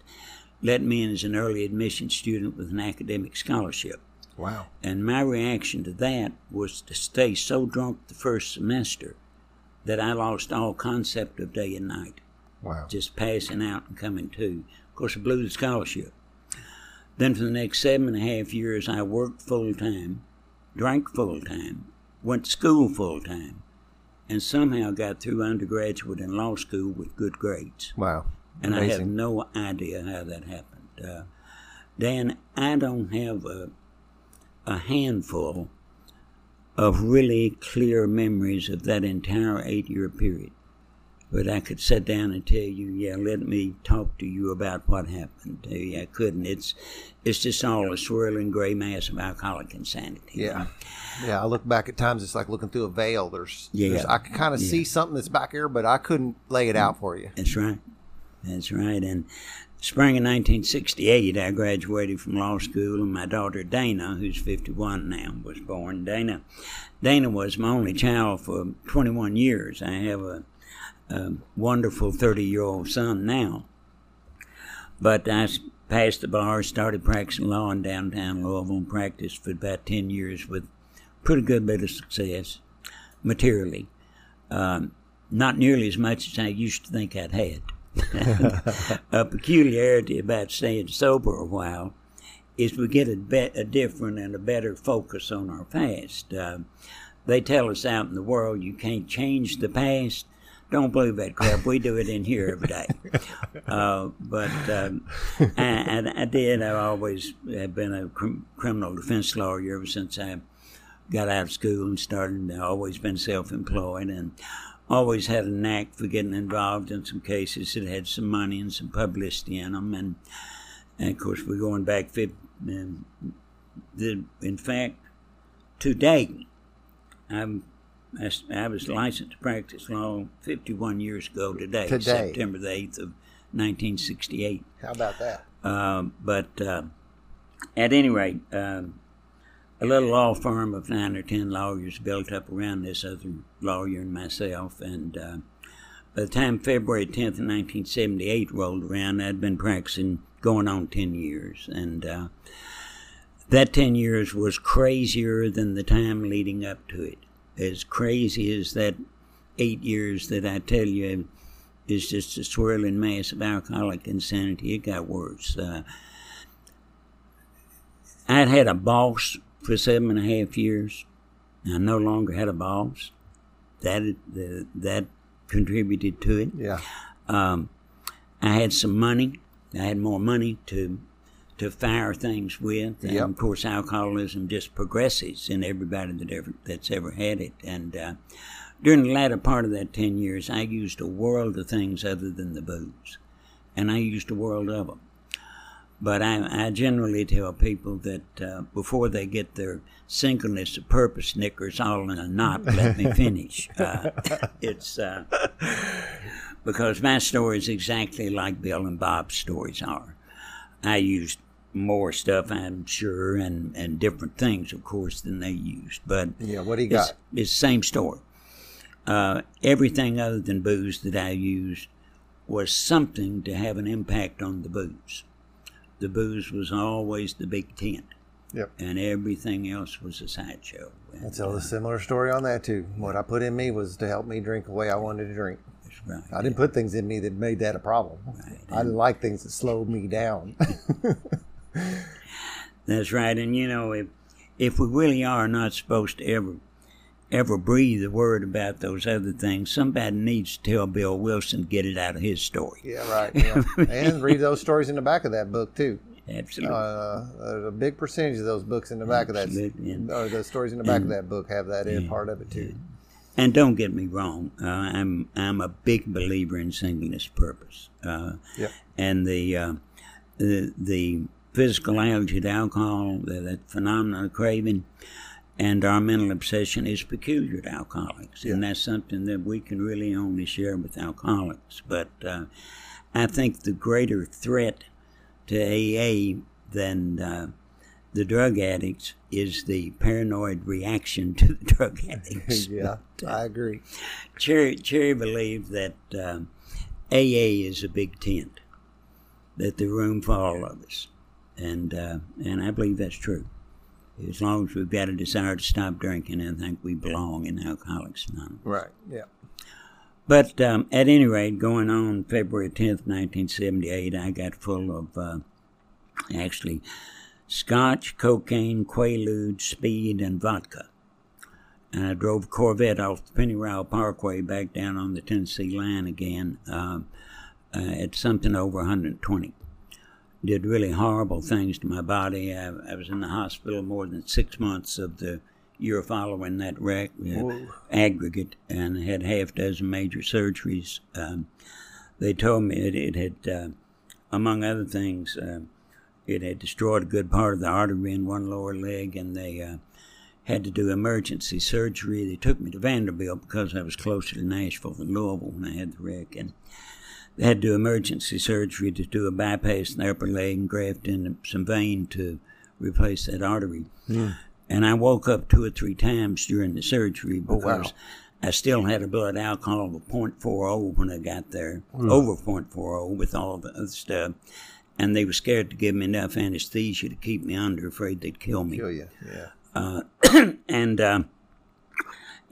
let me in as an early admission student with an academic scholarship. Wow. And my reaction to that was to stay so drunk the first semester that I lost all concept of day and night Wow. just passing out and coming to. Of course, I blew the scholarship. Then for the next seven and a half years, I worked full time, drank full time, went to school full time, and somehow got through undergraduate and law school with good grades. Wow. And I have no idea how that happened. Uh, Dan, I don't have a, a handful of really clear memories of that entire eight year period. But I could sit down and tell you, yeah, let me talk to you about what happened. Yeah, I couldn't. It's it's just all a swirling gray mass of alcoholic insanity. Yeah. Yeah. I look back at times, it's like looking through a veil. There's, Yeah. there's I can kind of see something that's back here, but I couldn't lay it out for you. That's right. That's right. And spring of 1968, I graduated from law school, and my daughter Dana, who's 51 now, was born. Dana, Dana was my only child for 21 years. I have a, a wonderful 30 year old son now. But I passed the bar, started practicing law in downtown Louisville, and practiced for about 10 years with pretty good bit of success materially. Um, not nearly as much as I used to think I'd had. a peculiarity about staying sober a while is we get a, be- a different and a better focus on our past. Uh, they tell us out in the world you can't change the past. Don't believe that crap. We do it in here every day. Uh, but um, I, I, I did. I always have been a crim- criminal defense lawyer ever since I got out of school and started. I've always been self-employed and always had a knack for getting involved in some cases that had some money and some publicity in them. And, and of course, we're going back. fif- um, the, in fact, today, I'm, I, was licensed to practice law 51 years ago today, Today. September the 8th of 1968. How about that? Um, but uh, at any rate, um, a little law firm of nine or ten lawyers built up around this other lawyer and myself. And uh, by the time February 10th, of 1978 rolled around, I'd been practicing going on 10 years. And uh, that 10 years was crazier than the time leading up to it. As crazy as that eight years that I tell you is just a swirling mass of alcoholic insanity. It got worse. Uh, I'd had a boss for seven and a half years. I no longer had a boss. That that contributed to it. Yeah. Um, I had some money I had more money to to fire things with. And Yep. of course, alcoholism just progresses in everybody that ever that's ever had it. And uh, during the latter part of that ten years, I used a world of things other than the booze, and I used a world of them. But I, I generally tell people that uh, before they get their singleness of purpose knickers all in a knot, let me finish. Uh, it's uh, because my story is exactly like Bill and Bob's stories are. I used more stuff, I'm sure, and, and different things, of course, than they used. But Yeah, what do you it's, got? it's the same story. Uh, everything other than booze that I used was something to have an impact on the booze. The booze was always the big tent, Yep. and everything else was a sideshow. And, I tell a similar story on that too. What I put in me was to help me drink the way I wanted to drink. that's right. I didn't put things in me that made that a problem. Right. I didn't like things that slowed me down. That's right. And you know, if if we really are not supposed to ever ever breathe a word about those other things, somebody needs to tell Bill Wilson to get it out of his story. yeah, right. Yeah. and read those stories in the back of that book too. Absolutely. Uh, a big percentage of those books in the back Absolutely, of and- that, or the stories in the back of that book have that in part of it too. And don't get me wrong, uh, I'm I'm a big believer in singleness purpose. Uh, Yep. And the, uh, the the physical allergy to alcohol, the, that phenomenon of craving, and our mental obsession is peculiar to alcoholics, and that's something that we can really only share with alcoholics. But uh, I think the greater threat to AA than uh, the drug addicts is the paranoid reaction to the drug addicts. yeah, I agree. Cherry, Cherry believed that um, AA is a big tent, that the room for all of us, and uh, and I believe that's true. As long as we've got a desire to stop drinking, I think we belong in Alcoholics Anonymous. Right. Yeah. But um, at any rate, going on February 10th, 1978, I got full of uh, actually scotch, cocaine, quaalude, speed, and vodka. And I drove Corvette off the Penny Pennyroyal Parkway back down on the Tennessee line again um, uh, at something over 120. Did really horrible things to my body. I, I was in the hospital more than six months of the year following that wreck, aggregate, and had half dozen major surgeries. Um, they told me it, it had, uh, among other things, uh, it had destroyed a good part of the artery in one lower leg, and they uh, had to do emergency surgery. They took me to Vanderbilt because I was closer to Nashville than Louisville when I had the wreck, and they had to do emergency surgery to do a bypass in the upper leg and graft in some vein to replace that artery. And I woke up two or three times during the surgery because wow. I still had a blood alcohol of 0.40 when I got there, over 0.40 with all the other stuff. And they were scared to give me enough anesthesia to keep me under, afraid they'd kill me Kill you. Yeah. and uh,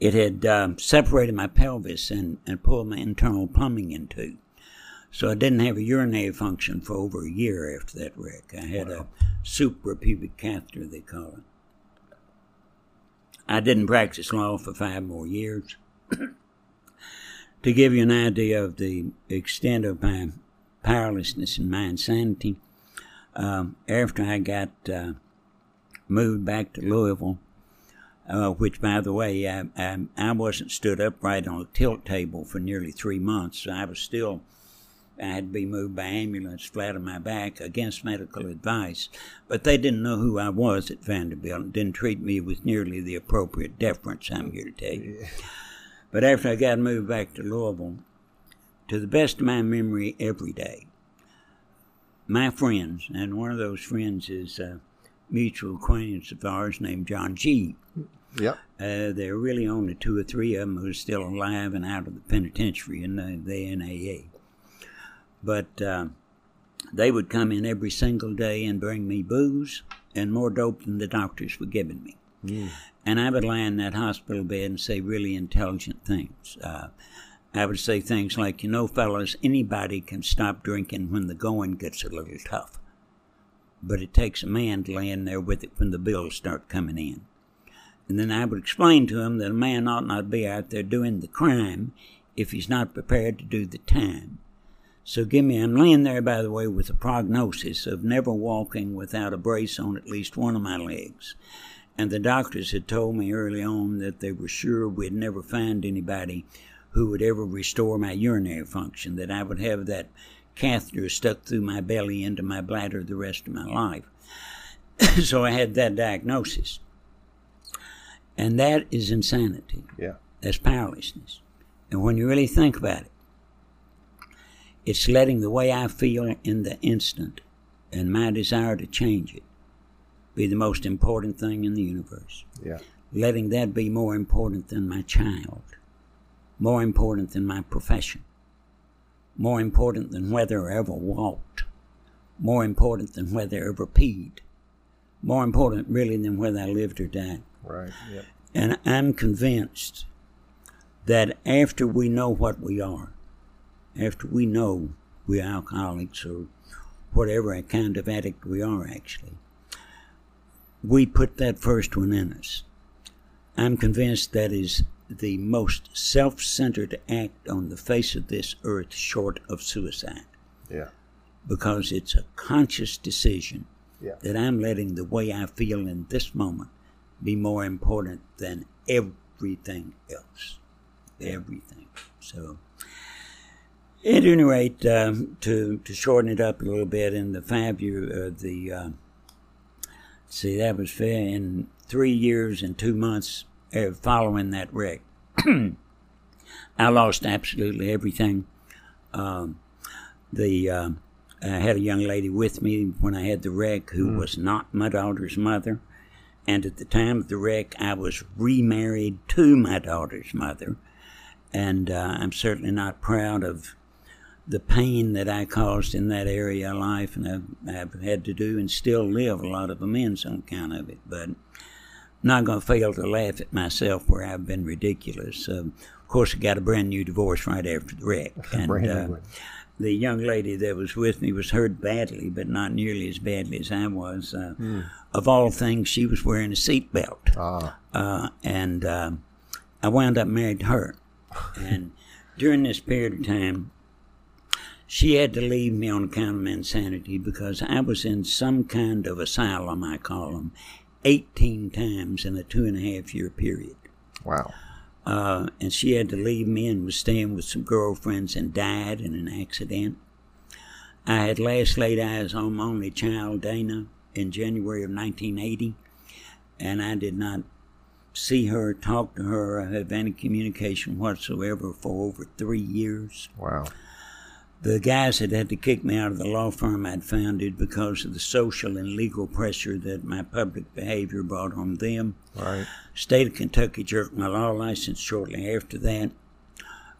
it had um, separated my pelvis and, and pulled my internal plumbing in two. So I didn't have a urinary function for over a year after that wreck. I had a suprapubic catheter, they call it. I didn't practice law for five more years. to give you an idea of the extent of my powerlessness and my insanity, um, after I got uh, moved back to Louisville, uh, which, by the way, I, I, I wasn't stood upright on a tilt table for nearly three months. So I was still, I had to be moved by ambulance flat on my back against medical advice. But they didn't know who I was at Vanderbilt and didn't treat me with nearly the appropriate deference, I'm here to tell you. But after I got moved back to Louisville, to the best of my memory, every day, my friends, and one of those friends is a mutual acquaintance of ours named John G. Yep. Uh, there are really only two or three of them who are still alive and out of the penitentiary, and they, they in AA. But uh, they would come in every single day and bring me booze and more dope than the doctors were giving me. And I would lie in that hospital bed and say really intelligent things. Uh, I would say things like, you know, fellas, anybody can stop drinking when the going gets a little tough. But it takes a man to lay in there with it when the bills start coming in. And then I would explain to him that a man ought not be out there doing the crime if he's not prepared to do the time. So give me, I'm laying there, by the way, with a prognosis of never walking without a brace on at least one of my legs. And the doctors had told me early on that they were sure we'd never find anybody who would ever restore my urinary function, that I would have that catheter stuck through my belly into my bladder the rest of my life. so I had that diagnosis. And that is insanity. Yeah. That's powerlessness. And when you really think about it, it's letting the way I feel in the instant and my desire to change it be the most important thing in the universe. Yeah. Letting that be more important than my child, more important than my profession, more important than whether I ever walked, more important than whether I ever peed, more important really than whether I lived or died. Right. Yep. And I'm convinced that after we know what we are, after we know we're alcoholics or whatever kind of addict we are actually, we put that first one in us. I'm convinced that is the most self centered act on the face of this earth short of suicide Yeah. because it's a conscious decision Yeah. that I'm letting the way I feel in this moment be more important than everything else. Everything. So, at any rate, um, to to shorten it up a little bit, in the five year, uh, the uh, see that was fair in three years and two months uh, following that wreck, I lost absolutely everything. Um, the uh, I had a young lady with me when I had the wreck who was not my daughter's mother. And at the time of the wreck, I was remarried to my daughter's mother. And uh, I'm certainly not proud of the pain that I caused in that area of life. And I've, I've had to do and still live a lot of amends on account of it. But I'm not going to fail to laugh at myself where I've been ridiculous. Um, of course, I got a brand new divorce right after the wreck. And, uh, the young lady that was with me was hurt badly, but not nearly as badly as I was. Uh, Of all things, she was wearing a seatbelt, Ah. uh, and um I wound up married to her. And during this period of time, she had to leave me on account of insanity because I was in some kind of asylum, I call them, 18 times in a two and a half year period Wow. uh, and she had to leave me and was staying with some girlfriends and died in an accident. I had last laid eyes on my only child, Dana, in January of 1980, and I did not see her, talk to her, or have any communication whatsoever for over three years. Wow. The guys had had to kick me out of the law firm I'd founded because of the social and legal pressure that my public behavior brought on them. Right. State of Kentucky jerked my law license shortly after that,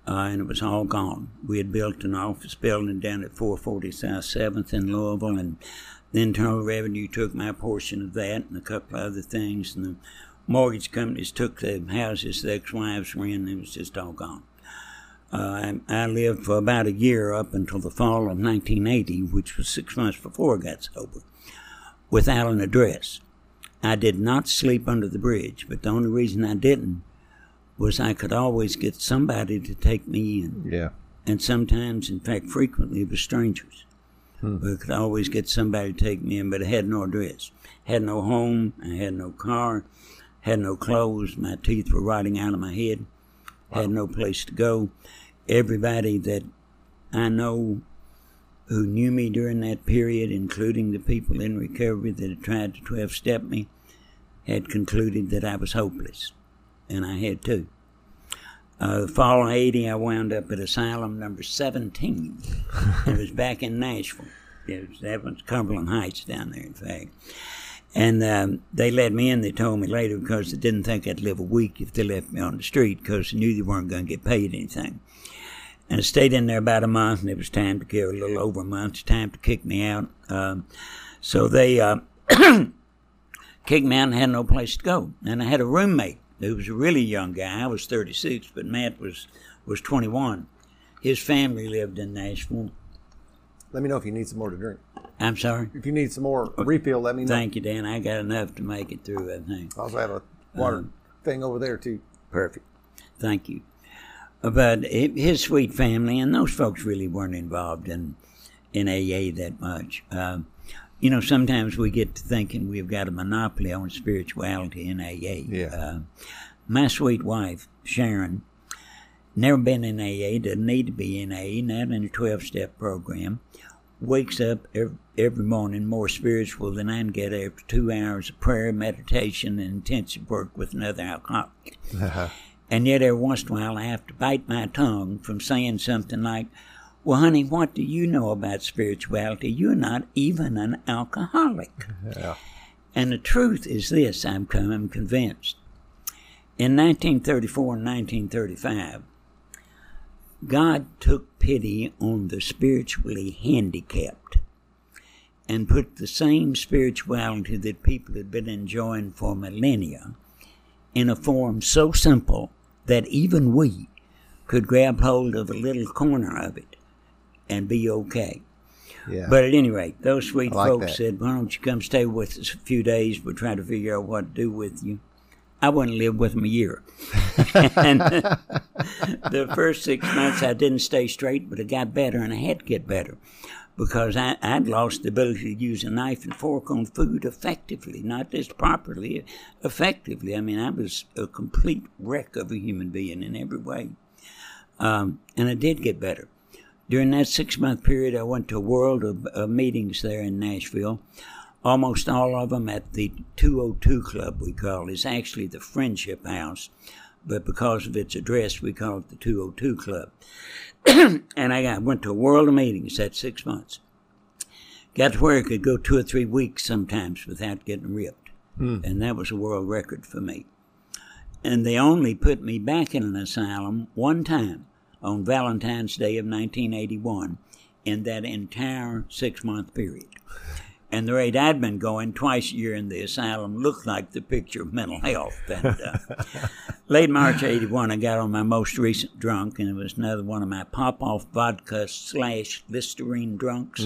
uh, and it was all gone. We had built an office building down at 440 South 7th in Louisville, and the Internal Revenue took my portion of that and a couple of other things, and the mortgage companies took the houses the ex-wives were in, and it was just all gone. Uh, I, I lived for about a year up until the fall of 1980, which was six months before I got sober, without an address. I did not sleep under the bridge, but the only reason I didn't was I could always get somebody to take me in. Yeah. And sometimes, in fact, frequently, it was strangers. But I could always get somebody to take me in, but I had no address. Had no home, I had no car, had no clothes, my teeth were rotting out of my head, had no place to go. Everybody that I know who knew me during that period, including the people in recovery that had tried to 12 step me, had concluded that I was hopeless. And I had too. Uh, fall of 80, I wound up at asylum number 17. it was back in Nashville. It was, that was Cumberland Heights down there, in fact. And um, they let me in, they told me later, because they didn't think I'd live a week if they left me on the street, because they knew they weren't going to get paid anything. And I stayed in there about a month, and it was time to go, a little over a month, it's time to kick me out. Um, so they uh, kicked me out and had no place to go. And I had a roommate who was a really young guy. I was 36, but Matt was, was 21. His family lived in Nashville. Let me know if you need some more to drink. I'm sorry. If you need some more refill, let me know. Thank you, Dan. I got enough to make it through, I think. I also have a water Um, thing over there too. Perfect. Thank you. But it, his sweet family and those folks really weren't involved in in AA that much. Um, you know, sometimes we get to thinking we've got a monopoly on spirituality in AA. Yeah. Uh, my sweet wife, Sharon, never been in AA, doesn't need to be in AA, not in a 12 step program. Wakes up every, every morning more spiritual than I can get after two hours of prayer, meditation, and intensive work with another alcoholic. and yet, every once in a while, I have to bite my tongue from saying something like, Well, honey, what do you know about spirituality? You're not even an alcoholic. Yeah. And the truth is this I'm, I'm convinced. In 1934 and 1935, God took pity on the spiritually handicapped and put the same spirituality that people had been enjoying for millennia in a form so simple that even we could grab hold of a little corner of it and be okay. Yeah. But at any rate, those sweet like folks that. said, Why don't you come stay with us a few days? We're trying to figure out what to do with you. I wouldn't live with them a year. and the first six months I didn't stay straight, but it got better and I had to get better because I, I'd lost the ability to use a knife and fork on food effectively, not just properly, effectively. I mean, I was a complete wreck of a human being in every way. Um, and I did get better. During that six month period, I went to a world of, of meetings there in Nashville. Almost all of them at the 202 Club, we call it. It's actually the Friendship House, but because of its address, we call it the 202 Club. and I got, went to a world of meetings that six months. Got to where I could go two or three weeks sometimes without getting ripped. Hmm. And that was a world record for me. And they only put me back in an asylum one time on Valentine's Day of 1981 in that entire six month period. And the rate I'd been going twice a year in the asylum looked like the picture of mental health. And uh, late March 81, I got on my most recent drunk, and it was another one of my pop off vodka slash Listerine drunks.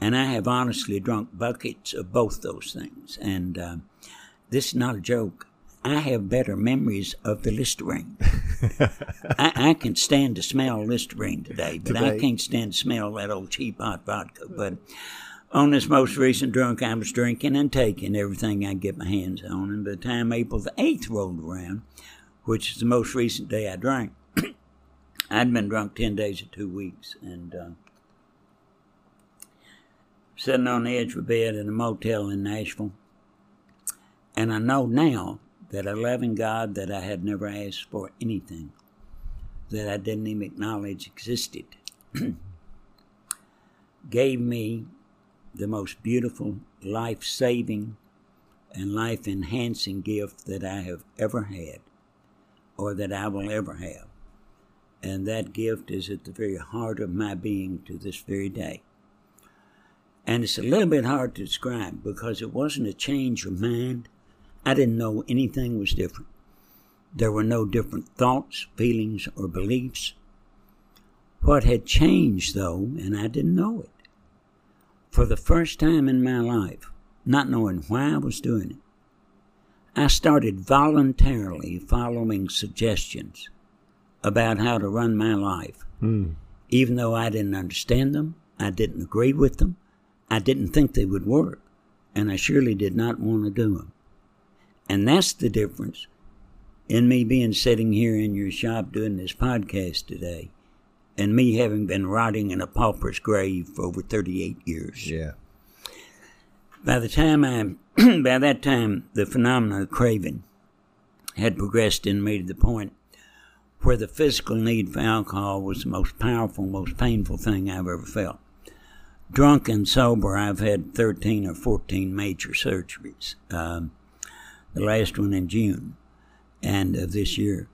And I have honestly drunk buckets of both those things. And uh, this is not a joke. I have better memories of the Listerine. I, I can stand to smell Listerine today, but I can't stand to smell that old cheap hot vodka. But on this most recent drunk, I was drinking and taking everything I could get my hands on. And by the time April the 8th rolled around, which is the most recent day I drank, I'd been drunk 10 days or two weeks. And uh, sitting on the edge of a bed in a motel in Nashville. And I know now that a loving God that I had never asked for anything, that I didn't even acknowledge existed, gave me the most beautiful, life saving, and life enhancing gift that I have ever had, or that I will ever have. And that gift is at the very heart of my being to this very day. And it's a little bit hard to describe because it wasn't a change of mind. I didn't know anything was different. There were no different thoughts, feelings, or beliefs. What had changed, though, and I didn't know it, for the first time in my life, not knowing why I was doing it, I started voluntarily following suggestions about how to run my life, hmm. even though I didn't understand them, I didn't agree with them, I didn't think they would work, and I surely did not want to do them. And that's the difference in me being sitting here in your shop doing this podcast today and me having been rotting in a pauper's grave for over 38 years. Yeah. By the time I, by that time, the phenomenon of craving had progressed and made the point where the physical need for alcohol was the most powerful, most painful thing I've ever felt. Drunk and sober, I've had 13 or 14 major surgeries. Um, the last one in June and of this year,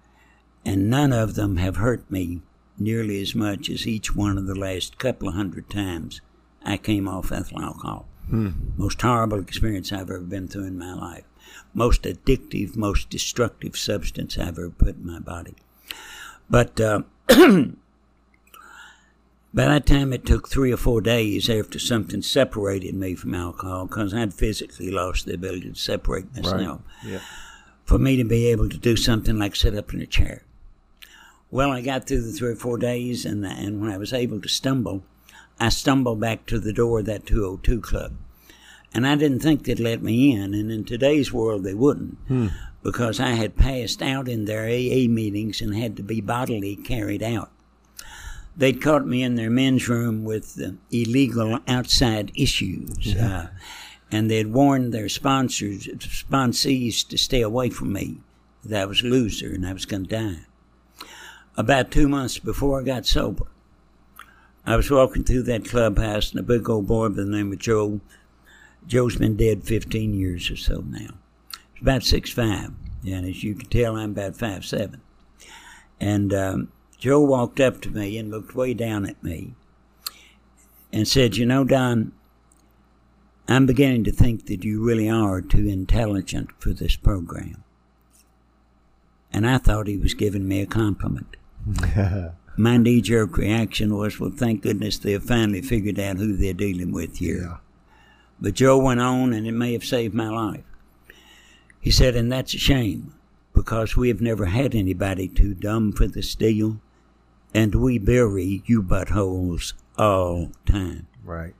and none of them have hurt me nearly as much as each one of the last couple of hundred times I came off ethyl alcohol. Most horrible experience I've ever been through in my life. Most addictive, most destructive substance I've ever put in my body. But uh, by that time, it took three or four days after something separated me from alcohol because I'd physically lost the ability to separate myself Yeah. for me to be able to do something like sit up in a chair Well, I got through the three or four days, and and when I was able to stumble, I stumbled back to the door of that 202 club. And I didn't think they'd let me in, and in today's world they wouldn't, because I had passed out in their AA meetings and had to be bodily carried out. They'd caught me in their men's room with uh, illegal outside issues, uh, and they'd warned their sponsors, sponsees to stay away from me, that I was a loser and I was going to die. About two months before I got sober, I was walking through that clubhouse, and a big old boy by the name of Joe. Joe's been dead 15 years or so now. He's about six five, and as you can tell, I'm about five seven. And um, Joe walked up to me and looked way down at me, and said, "You know, Don, I'm beginning to think that you really are too intelligent for this program." And I thought he was giving me a compliment my knee jerk reaction was, well, thank goodness they have finally figured out who they're dealing with here. Yeah. But Joe went on, and it may have saved my life. He said, and that's a shame, because we have never had anybody too dumb for the steel, and we bury you buttholes all time. Right.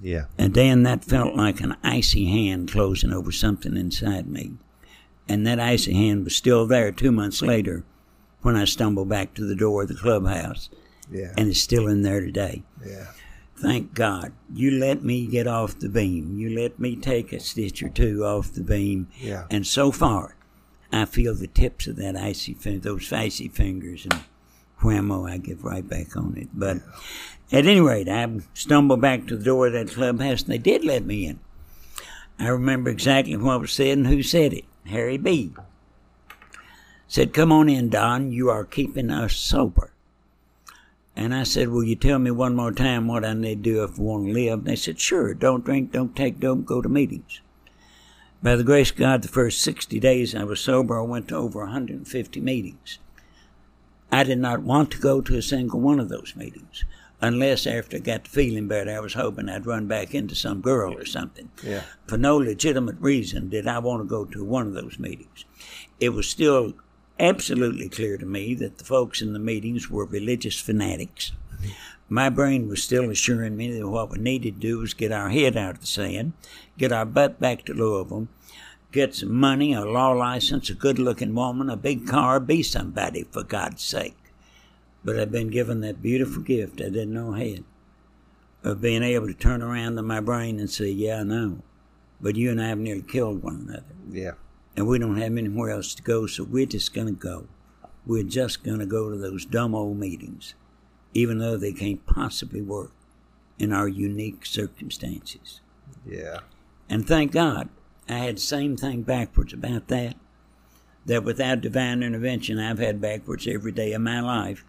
Yeah. And then that felt like an icy hand closing over something inside me. And that icy hand was still there two months later when I stumbled back to the door of the clubhouse, Yeah. and it's still in there today. yeah. Thank God. You let me get off the beam. You let me take a stitch or two off the beam. Yeah. And so far, I feel the tips of that icy fin- those icy fingers, and whammo, I get right back on it. But at any rate, I stumbled back to the door of that clubhouse, and they did let me in. I remember exactly what was said and who said it. Harry B. said, "Come on in, Don. You are keeping us sober." And I said, Will you tell me one more time what I need to do if I want to live? And they said, Sure, don't drink, don't take dope, go to meetings. By the grace of God, the first 60 days I was sober, I went to over 150 meetings. I did not want to go to a single one of those meetings, unless after I got to feeling better, I was hoping I'd run back into some girl or something. Yeah. For no legitimate reason did I want to go to one of those meetings. It was still absolutely clear to me that the folks in the meetings were religious fanatics. My brain was still assuring me that what we needed to do was get our head out of the sand, get our butt back to Louisville, get some money, a law license, a good looking woman, a big car, be somebody for God's sake. But I've been given that beautiful gift I didn't know I had of being able to turn around to my brain and say, Yeah, I know. But you and I have nearly killed one another Yeah. And we don't have anywhere else to go, so we're just going to go. We're just going to go to those dumb old meetings, even though they can't possibly work in our unique circumstances. Yeah. And thank God, I had the same thing backwards about that. That without divine intervention, I've had backwards every day of my life.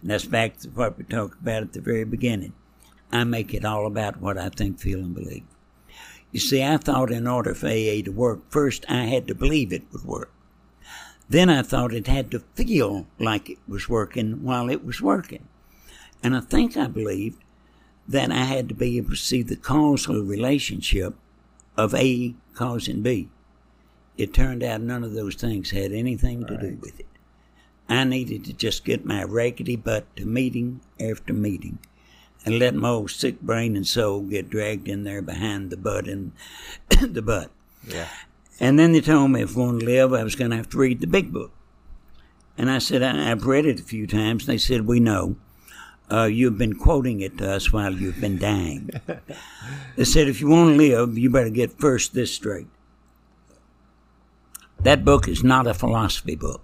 And that's back to what we talked about at the very beginning. I make it all about what I think, feel, and believe. You see, I thought in order for AA to work, first I had to believe it would work. Then I thought it had to feel like it was working while it was working. And I think I believed that I had to be able to see the causal relationship of A causing B. It turned out none of those things had anything to do with it. I needed to just get my raggedy butt to meeting after meeting and let my old sick brain and soul get dragged in there behind the butt and the butt. Yeah. And then they told me if I wanted to live, I was going to have to read the big book. And I said, I, I've read it a few times. They said, We know. Uh, you've been quoting it to us while you've been dying. they said, If you want to live, you better get first this straight. That book is not a philosophy book.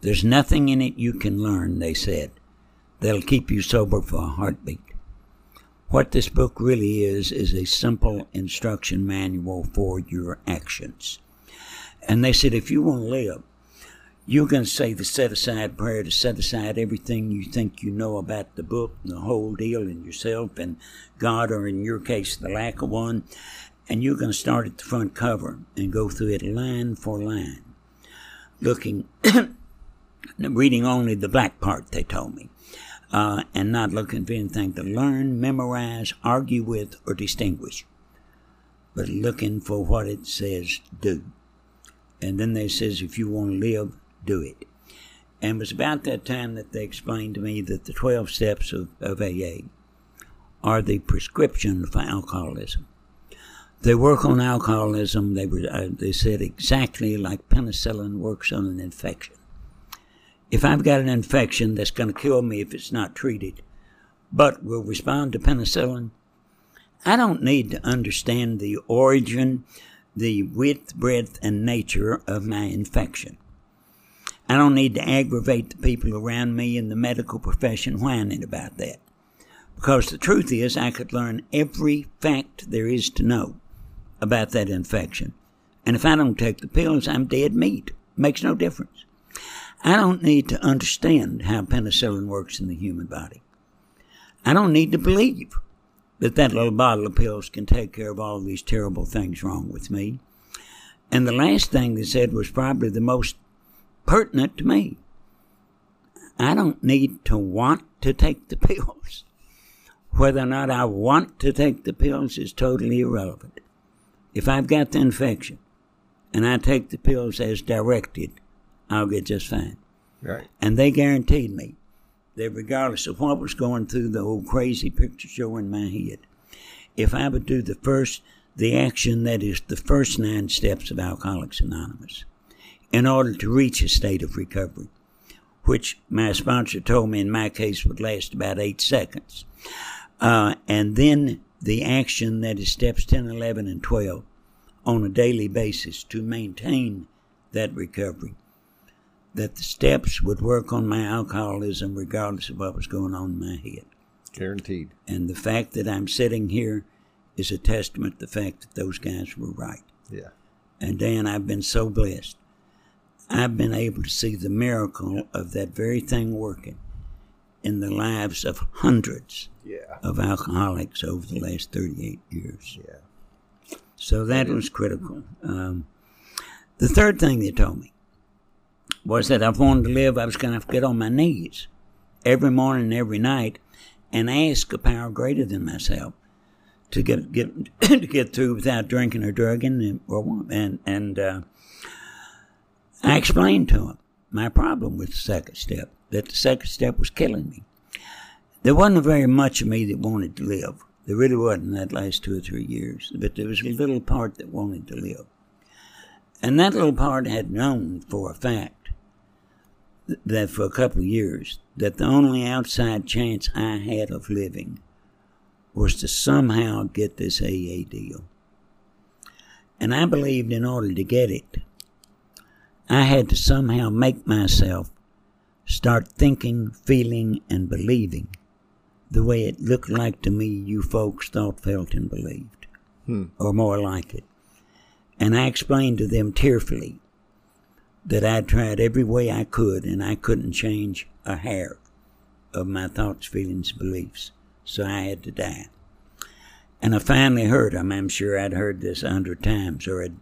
There's nothing in it you can learn, they said, that'll keep you sober for a heartbeat. What this book really is, is a simple instruction manual for your actions. And they said, if you want to live, you're going to say the set aside prayer to set aside everything you think you know about the book the whole deal and yourself and God, or in your case, the lack of one. And you're going to start at the front cover and go through it line for line, looking, reading only the black part, they told me uh, and not looking for anything to learn, memorize, argue with, or distinguish, but looking for what it says do. And then they says, if you want to live, do it. And it was about that time that they explained to me that the 12 steps of, of AA are the prescription for alcoholism. They work on alcoholism, they, were, uh, they said exactly like penicillin works on an infection. If I've got an infection that's going to kill me if it's not treated, but will respond to penicillin, I don't need to understand the origin, the width, breadth, and nature of my infection. I don't need to aggravate the people around me in the medical profession whining about that. Because the truth is, I could learn every fact there is to know about that infection. And if I don't take the pills, I'm dead meat. Makes no difference. I don't need to understand how penicillin works in the human body. I don't need to believe that that little bottle of pills can take care of all these terrible things wrong with me. And the last thing they said was probably the most pertinent to me. I don't need to want to take the pills. Whether or not I want to take the pills is totally irrelevant. If I've got the infection and I take the pills as directed, I'll get just fine. Right. And they guaranteed me that regardless of what was going through the old crazy picture show in my head, if I would do the first, the action that is the first nine steps of Alcoholics Anonymous in order to reach a state of recovery, which my sponsor told me in my case would last about eight seconds. Uh, and then the action that is steps 10, 11, and 12 on a daily basis to maintain that recovery that the steps would work on my alcoholism regardless of what was going on in my head. Guaranteed. And the fact that I'm sitting here is a testament to the fact that those guys were right. Yeah. And Dan, I've been so blessed. I've been able to see the miracle of that very thing working in the lives of hundreds Yeah. of alcoholics over the last 38 years. Yeah. So that was critical. Um, the third thing they told me was that I wanted to live, I was going to have to get on my knees every morning and every night and ask a power greater than myself to get get to get through without drinking or drugging and or and and uh, I explained to him my problem with the second step that the second step was killing me. There wasn't very much of me that wanted to live. There really wasn't that last two or three years, but there was a little part that wanted to live. And that little part had known for a fact that for a couple of years that the only outside chance I had of living was to somehow get this AA deal. And I believed in order to get it, I had to somehow make myself start thinking, feeling, and believing the way it looked like to me you folks thought, felt, and believed, Hmm. or more like it. And I explained to them tearfully that I'd tried every way I could and I couldn't change a hair of my thoughts, feelings, beliefs. So I had to die. And I finally heard them. I'm sure I'd heard this a hundred times or it,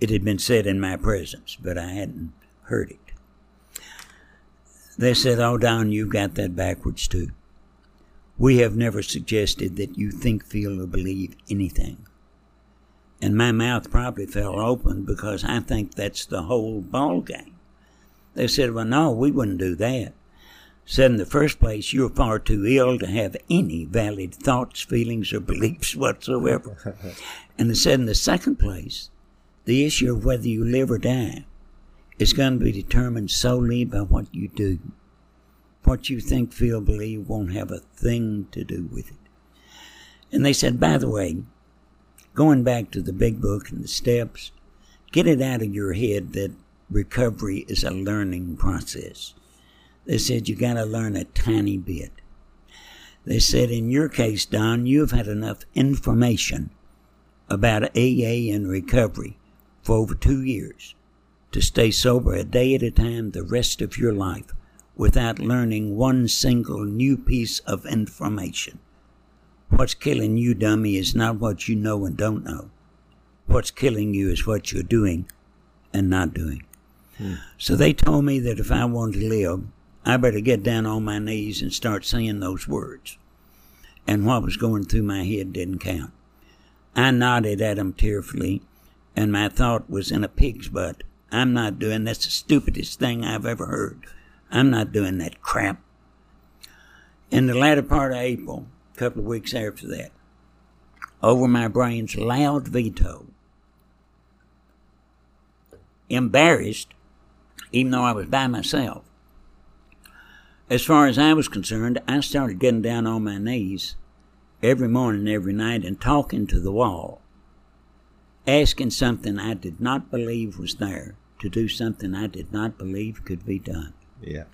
it had been said in my presence, but I hadn't heard it. They said, Oh, Don, you've got that backwards too. We have never suggested that you think, feel, or believe anything. And my mouth probably fell open because I think that's the whole ball game. They said, Well, no, we wouldn't do that. Said in the first place, you're far too ill to have any valid thoughts, feelings, or beliefs whatsoever. and they said in the second place, the issue of whether you live or die is going to be determined solely by what you do. What you think, feel, believe won't have a thing to do with it. And they said, by the way, going back to the big book and the steps, get it out of your head that recovery is a learning process. They said you got to learn a tiny bit. They said, in your case, Don, you've had enough information about AA and recovery for over two years to stay sober a day at a time the rest of your life without learning one single new piece of information. What's killing you, dummy, is not what you know and don't know. What's killing you is what you're doing and not doing. Hmm. So they told me that if I wanted to live, I better get down on my knees and start saying those words. And what was going through my head didn't count. I nodded at him tearfully, and my thought was in a pig's butt. I'm not doing that's the stupidest thing I've ever heard. I'm not doing that crap. In the latter part of April, a couple of weeks after that, over my brain's loud veto, embarrassed, even though I was by myself. As far as I was concerned, I started getting down on my knees every morning, every night, and talking to the wall, asking something I did not believe was there to do something I did not believe could be done. Yeah.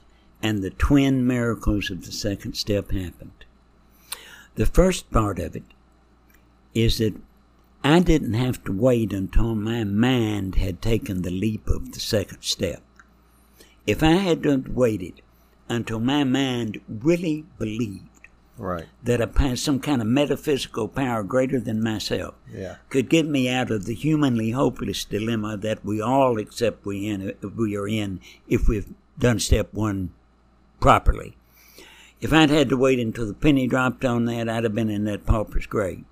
And the twin miracles of the second step happened. The first part of it is that I didn't have to wait until my mind had taken the leap of the second step. If I had waited until my mind really believed Right. that a some kind of metaphysical power greater than myself Yeah. could get me out of the humanly hopeless dilemma that we all accept we in we are in if we've done step one properly. If I'd had to wait until the penny dropped on that, I'd have been in that pauper's grave.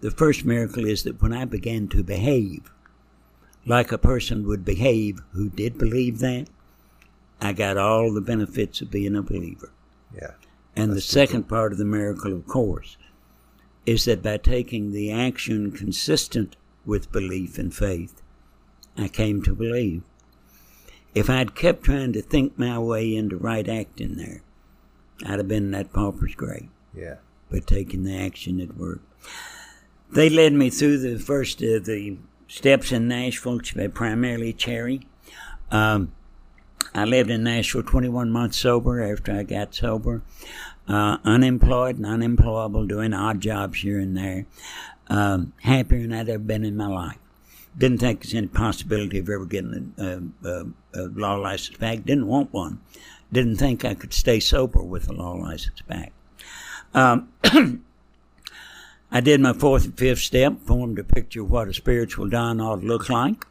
The first miracle is that when I began to behave like a person would behave who did believe that, I got all the benefits of being a believer. Yeah. And the second part of the miracle, of course, is that by taking the action consistent with belief and faith, I came to believe. If I'd kept trying to think my way into right acting there, I'd have been in that pauper's grave. Yeah. But taking the action, it worked. They led me through the first of the steps in Nashville, primarily Cherry. Um, I lived in Nashville 21 months sober after I got sober. Uh, unemployed and unemployable, doing odd jobs here and there. Um, happier than I'd ever been in my life. Didn't think there's any possibility of ever getting a, a, a law license back. Didn't want one. Didn't think I could stay sober with a law license back. Um, I did my fourth and fifth step, formed a picture of what a spiritual Don ought to look like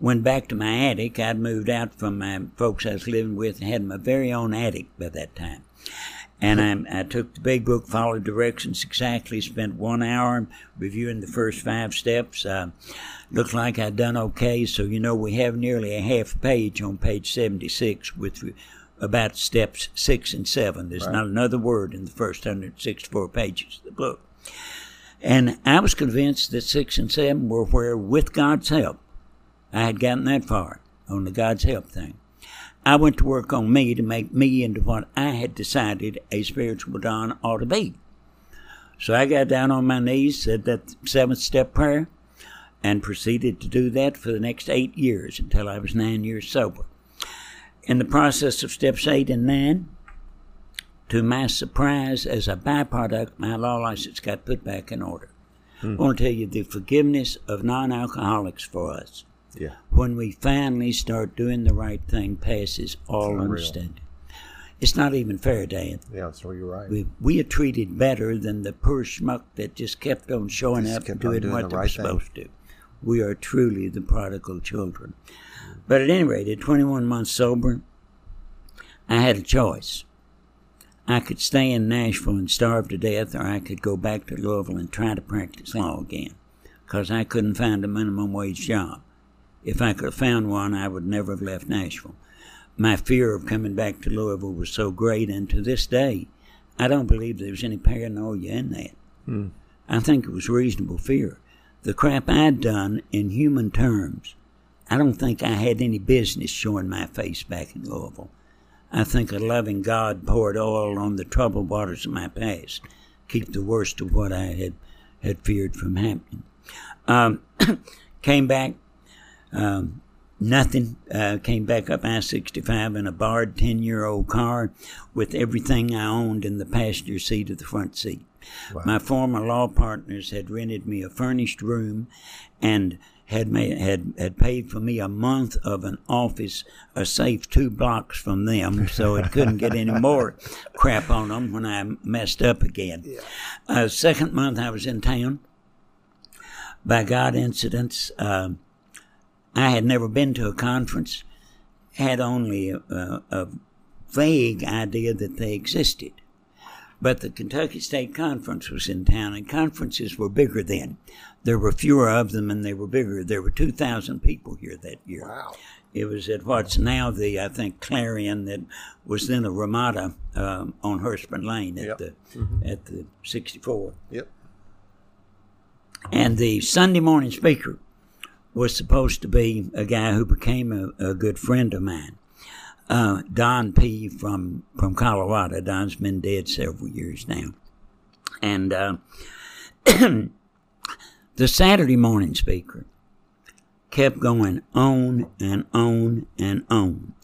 went back to my attic. I'd moved out from my folks I was living with and had my very own attic by that time. And I, I took the big book, followed directions exactly, spent one hour reviewing the first five steps. Uh, looked like I'd done okay, so you know we have nearly a half page on page 76 with about steps six and seven. There's Right. not another word in the first 164 pages of the book. And I was convinced that six and seven were where, with God's help, I had gotten that far on the God's help thing. I went to work on me to make me into what I had decided a spiritual Don ought to be. So I got down on my knees, said that seventh step prayer, and proceeded to do that for the next eight years until I was nine years sober. In the process of steps eight and nine, to my surprise, as a byproduct, my law license got put back in order. Hmm. I want to tell you the forgiveness of non alcoholics for us Yeah. when we finally start doing the right thing passes all understanding. It's not even fair, Dan. Yeah. So you're right. We, we are treated better than the poor schmuck that just kept on showing Just up and doing doing what the they were right thing. supposed to. We are truly the prodigal children. But at any rate, at 21 months sober, I had a choice. I could stay in Nashville and starve to death, or I could go back to Louisville and try to practice law again, because I couldn't find a minimum wage job. If I could have found one, I would never have left Nashville. My fear of coming back to Louisville was so great, and to this day, I don't believe there was any paranoia in that. Hmm. I think it was reasonable fear. The crap I'd done in human terms, I don't think I had any business showing my face back in Louisville. I think a loving God poured oil on the troubled waters of my past, keep the worst of what I had, had feared from happening. Um, came back, um, nothing. Uh, came back up I 65 in a barred 10 year old car with everything I owned in the passenger seat of the front seat. My former law partners had rented me a furnished room and had, made, had had paid for me a month of an office, a safe two blocks from them, so it couldn't get any more crap on them when I messed up again. Uh, second month I was in town. By God incidents, uh, I had never been to a conference, had only a, a, a vague idea that they existed. But the Kentucky State Conference was in town, and conferences were bigger then. There were fewer of them, and they were bigger. There were 2,000 people here that year. Wow. It was at what's now the, I think, Clarion that was then a Ramada um, on Hurstbourne Lane at Yep. the at the 64. Yep. And the Sunday morning speaker was supposed to be a guy who became a, a good friend of mine, uh, Don P. from from Colorado. Don's been dead several years now, and uh, the Saturday morning speaker kept going on and on and on.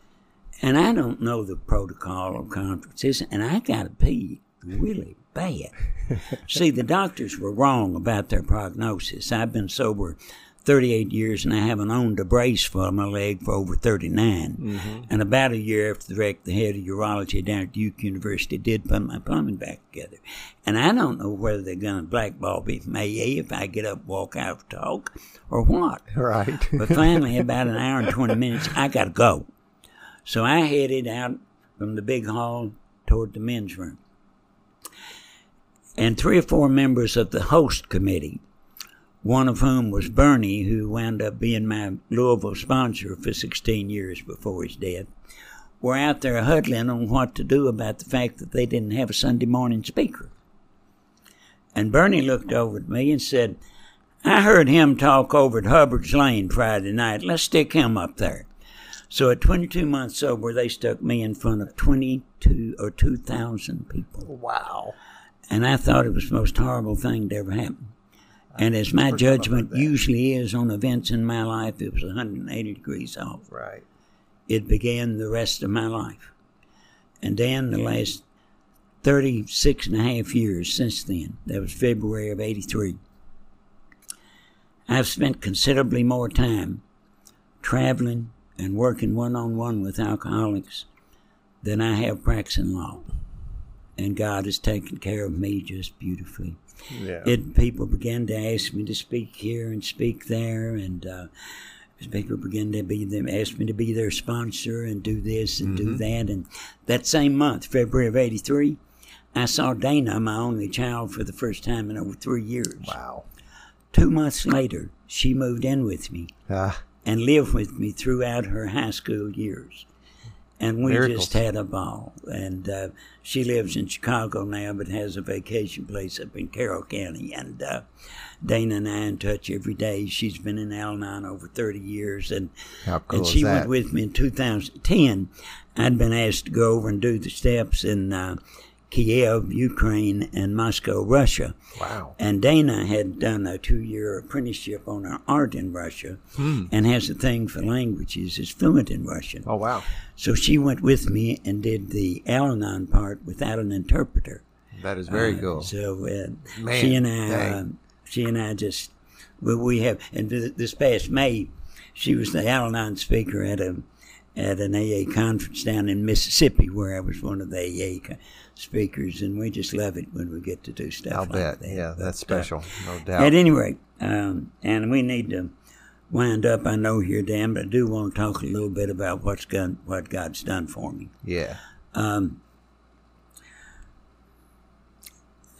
And I don't know the protocol of conferences, and I got to pee really bad. See, the doctors were wrong about their prognosis. I've been sober 38 years, and I haven't owned a brace for my leg for over 39. Mm-hmm. And about a year after the wreck, the head of urology down at Duke University did put my plumbing back together. And I don't know whether they're going to blackball me from AA if I get up, walk out, talk, or what. Right. But finally, about an hour and 20 minutes, I got to go. So I headed out from the big hall toward the men's room. And three or four members of the host committee, one of whom was Bernie, who wound up being my Louisville sponsor for 16 years before his death, were out there huddling on what to do about the fact that they didn't have a Sunday morning speaker. And Bernie looked over at me and said, I heard him talk over at Hubbard's Lane Friday night. Let's stick him up there. So at 22 months sober, they stuck me in front of 22 or 2,000 people. Wow. And I thought it was the most horrible thing to ever happen. And as my First time I've judgment usually is on events in my life, it was 180 degrees off. Right. It began the rest of my life. And then the last 36 and a half years since then, that was February of 83, I've spent considerably more time traveling and working one on one with alcoholics than I have practicing law. And God has taken care of me just beautifully. Yeah. It people began to ask me to speak here and speak there, and uh, people began to be them ask me to be their sponsor and do this and do that. And that same month, February of '83, I saw Dana, my only child, for the first time in over three years. wow. Two months later, she moved in with me Ah, and lived with me throughout her high school years. And we Miracles. just had a ball. And uh, she lives in Chicago now, but has a vacation place up in Carroll County. And uh, Dana and I in touch every day. She's been in Al-Anon over 30 years. And, cool and she went with me in 2010. I'd been asked to go over and do the steps and uh, Kiev, Ukraine, and Moscow, Russia. wow. And Dana had done a two year apprenticeship on her art in Russia Hmm. and has a thing for languages, is fluent in Russian. Oh, wow. So she went with me and did the Al Anon part without an interpreter. That is very Uh, cool. So uh, Man, she and I, uh, she and I just, we, we have, and th- this past May, she was the Al Anon speaker at a at an AA conference down in Mississippi, where I was one of the AA speakers, and we just love it when we get to do stuff I'll like bet. that. Yeah, that's uh, special. No doubt. at any rate, um, and we need to wind up. I know here, Dan, but I do want to talk a little bit about what's done, what God's done for me. yeah. Um,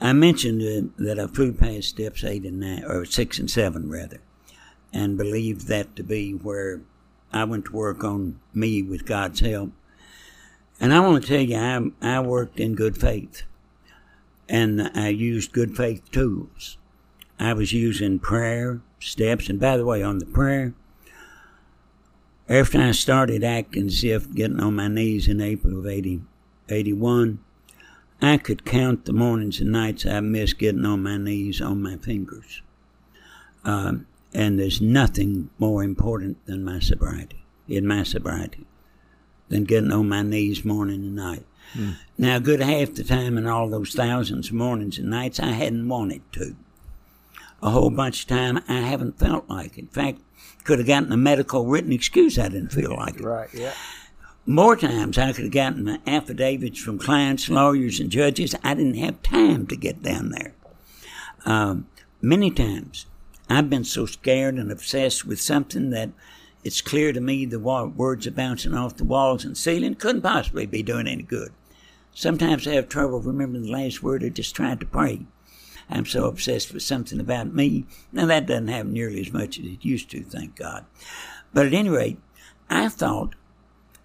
I mentioned uh, that I flew past steps eight and nine, or six and seven rather, and believed that to be where I went to work on me with God's help. And I want to tell you, I, I worked in good faith, and I used good faith tools. I was using prayer, steps, and by the way, on the prayer, after I started acting as if getting on my knees in April of 80, 81, I could count the mornings and nights I missed getting on my knees on my fingers. Um, and there's nothing more important than my sobriety, in my sobriety, than getting on my knees morning and night. Now, a good half the time in all those thousands of mornings and nights, I hadn't wanted to. A whole bunch of time, I haven't felt like it. In fact, could have gotten a medical written excuse I didn't feel like it. Right. Yeah. More times I could have gotten my affidavits from clients, lawyers, and judges. I didn't have time to get down there. Um, many times I've been so scared and obsessed with something that it's clear to me the words are bouncing off the walls and ceiling couldn't possibly be doing any good. Sometimes I have trouble remembering the last word I just tried to pray. I'm so obsessed with something about me. Now, that doesn't happen nearly as much as it used to, thank God. But at any rate, I thought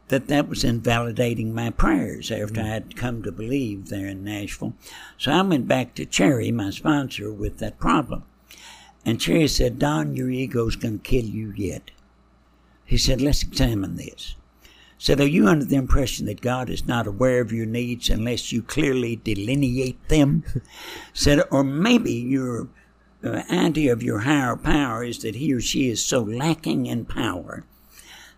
that that was invalidating my prayers after mm. I had come to believe there in Nashville. So I went back to Cherry, my sponsor, with that problem. And Cherry said, Don, your ego's going to kill you yet. He said, let's examine this. Said, are you under the impression that God is not aware of your needs unless you clearly delineate them? said, or maybe your uh, idea of your higher power is that he or she is so lacking in power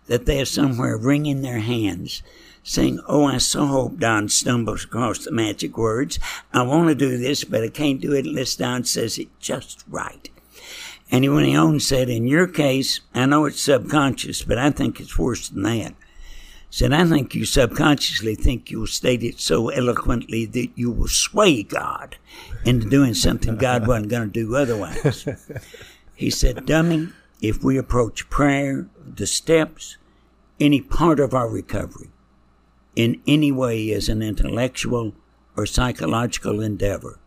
that they're somewhere wringing their hands, saying, Oh, I so hope Don stumbles across the magic words. I want to do this, but I can't do it unless Don says it just right. And he went said, In your case, I know it's subconscious, but I think it's worse than that. Said, I think you subconsciously think you'll state it so eloquently that you will sway God into doing something God wasn't going to do otherwise. He said, Dummy, if we approach prayer, the steps, any part of our recovery, in any way as an intellectual or psychological endeavor,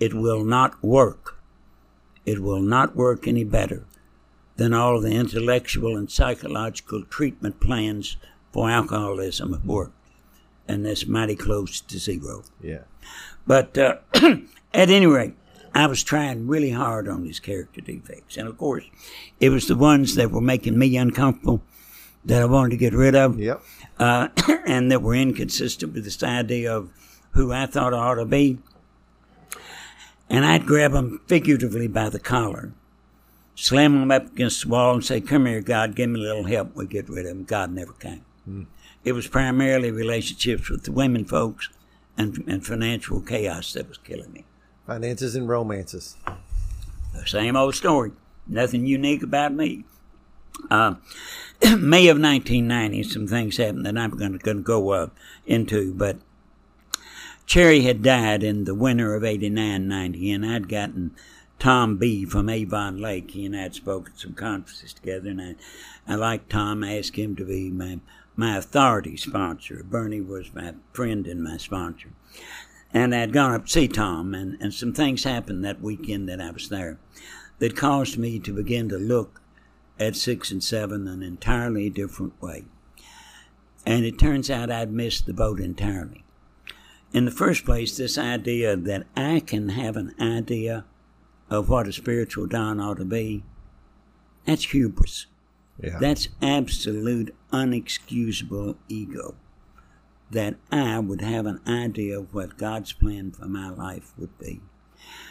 it will not work. It will not work any better than all the intellectual and psychological treatment plans for alcoholism have worked. And that's mighty close to zero. Yeah. But uh, at any rate, I was trying really hard on these character defects. And of course, it was the ones that were making me uncomfortable that I wanted to get rid of. Yep. Uh, and that were inconsistent with this idea of who I thought I ought to be. And I'd grab them figuratively by the collar, slam them up against the wall, and say, Come here, God, give me a little help. We get rid of them. God never came. Mm. It was primarily relationships with the women folks and, and financial chaos that was killing me. Finances and romances. Same old story. Nothing unique about me. Uh, May of 1990, some things happened that I'm going to go uh, into, but Cherry had died in the winter of 89 90, and I'd gotten Tom B from Avon Lake. He and I had spoken some conferences together, and I, I liked Tom. I asked him to be my, my authority sponsor. Bernie was my friend and my sponsor. And I'd gone up to see Tom, and, and some things happened that weekend that I was there that caused me to begin to look at six and seven an entirely different way. And it turns out I'd missed the boat entirely in the first place, this idea that I can have an idea of what a spiritual don ought to be, that's hubris. Yeah. That's absolute unexcusable ego. That I would have an idea of what God's plan for my life would be.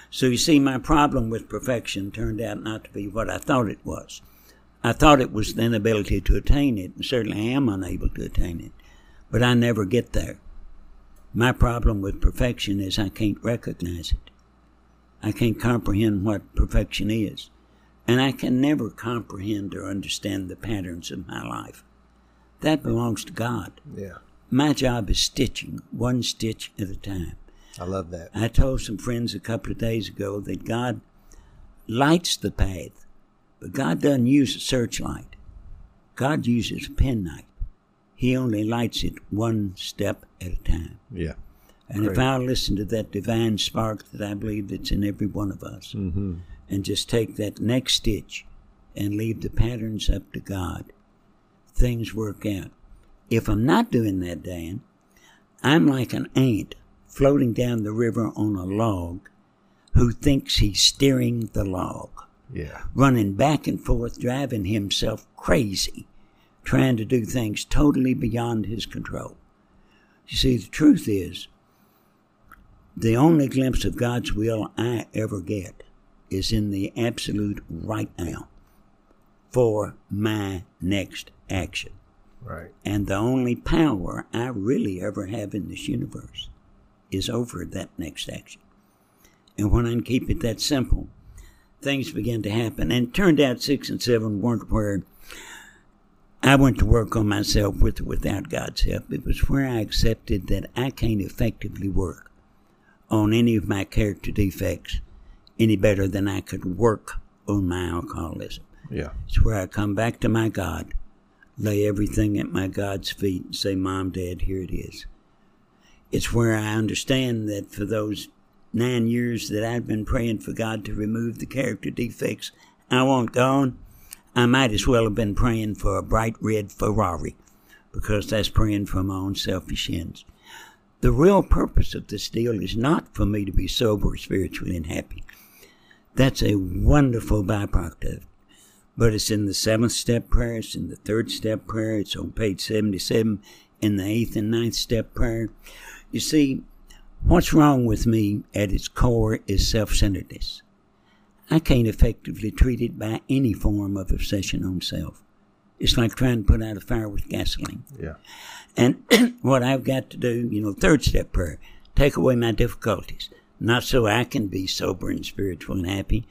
So you see, my problem with perfection turned out not to be what I thought it was. I thought it was the inability to attain it, and certainly I am unable to attain it. But I never get there. My problem with perfection is I can't recognize it. I can't comprehend what perfection is. And I can never comprehend or understand the patterns of my life. That belongs to God. Yeah. My job is stitching, one stitch at a time. I love that. I told some friends a couple of days ago that God lights the path, but God doesn't use a searchlight. God uses a penknife. He only lights it one step at a time. Yeah. And Great. if I listen to that divine spark that I believe that's in every one of us, mm-hmm. and just take that next stitch and leave the patterns up to God, things work out. If I'm not doing that, Dan, I'm like an ant floating down the river on a log who thinks he's steering the log. Yeah. Running back and forth, driving himself crazy trying to do things totally beyond his control. You see, the truth is, the only glimpse of God's will I ever get is in the absolute right now for my next action. Right. And the only power I really ever have in this universe is over that next action. And when I keep it that simple, things begin to happen. And it turned out six and seven weren't where I went to work on myself with or without God's help. It was where I accepted that I can't effectively work on any of my character defects any better than I could work on my alcoholism. Yeah. It's where I come back to my God, lay everything at my God's feet, and say, Mom, Dad, here it is. it's where I understand that for those nine years that I've been praying for God to remove the character defects I want gone, I might as well have been praying for a bright red Ferrari because that's praying for my own selfish ends. The real purpose of this deal is not for me to be sober, spiritually, and happy. That's a wonderful byproduct of it. But it's in the seventh step prayer, it's in the third step prayer, it's on page 77 in the eighth and ninth step prayer. You see, what's wrong with me at its core is self centeredness. I can't effectively treat it by any form of obsession on self. It's like trying to put out a fire with gasoline. Yeah. And what I've got to do, you know, third step prayer, take away my difficulties. Not so I can be sober and spiritual and happy,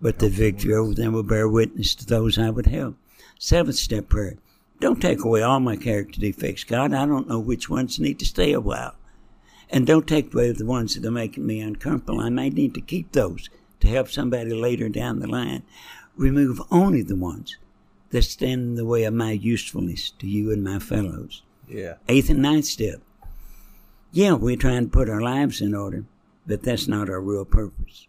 but the victory over them will bear witness to those I would help. Seventh step prayer, don't take away all my character defects, God. I don't know which ones need to stay a while. And don't take away the ones that are making me uncomfortable. I may need to keep those to help somebody later down the line. Remove only the ones that stand in the way of my usefulness to you and my fellows. Yeah. Eighth and ninth step. Yeah, we're trying to put our lives in order, but that's not our real purpose.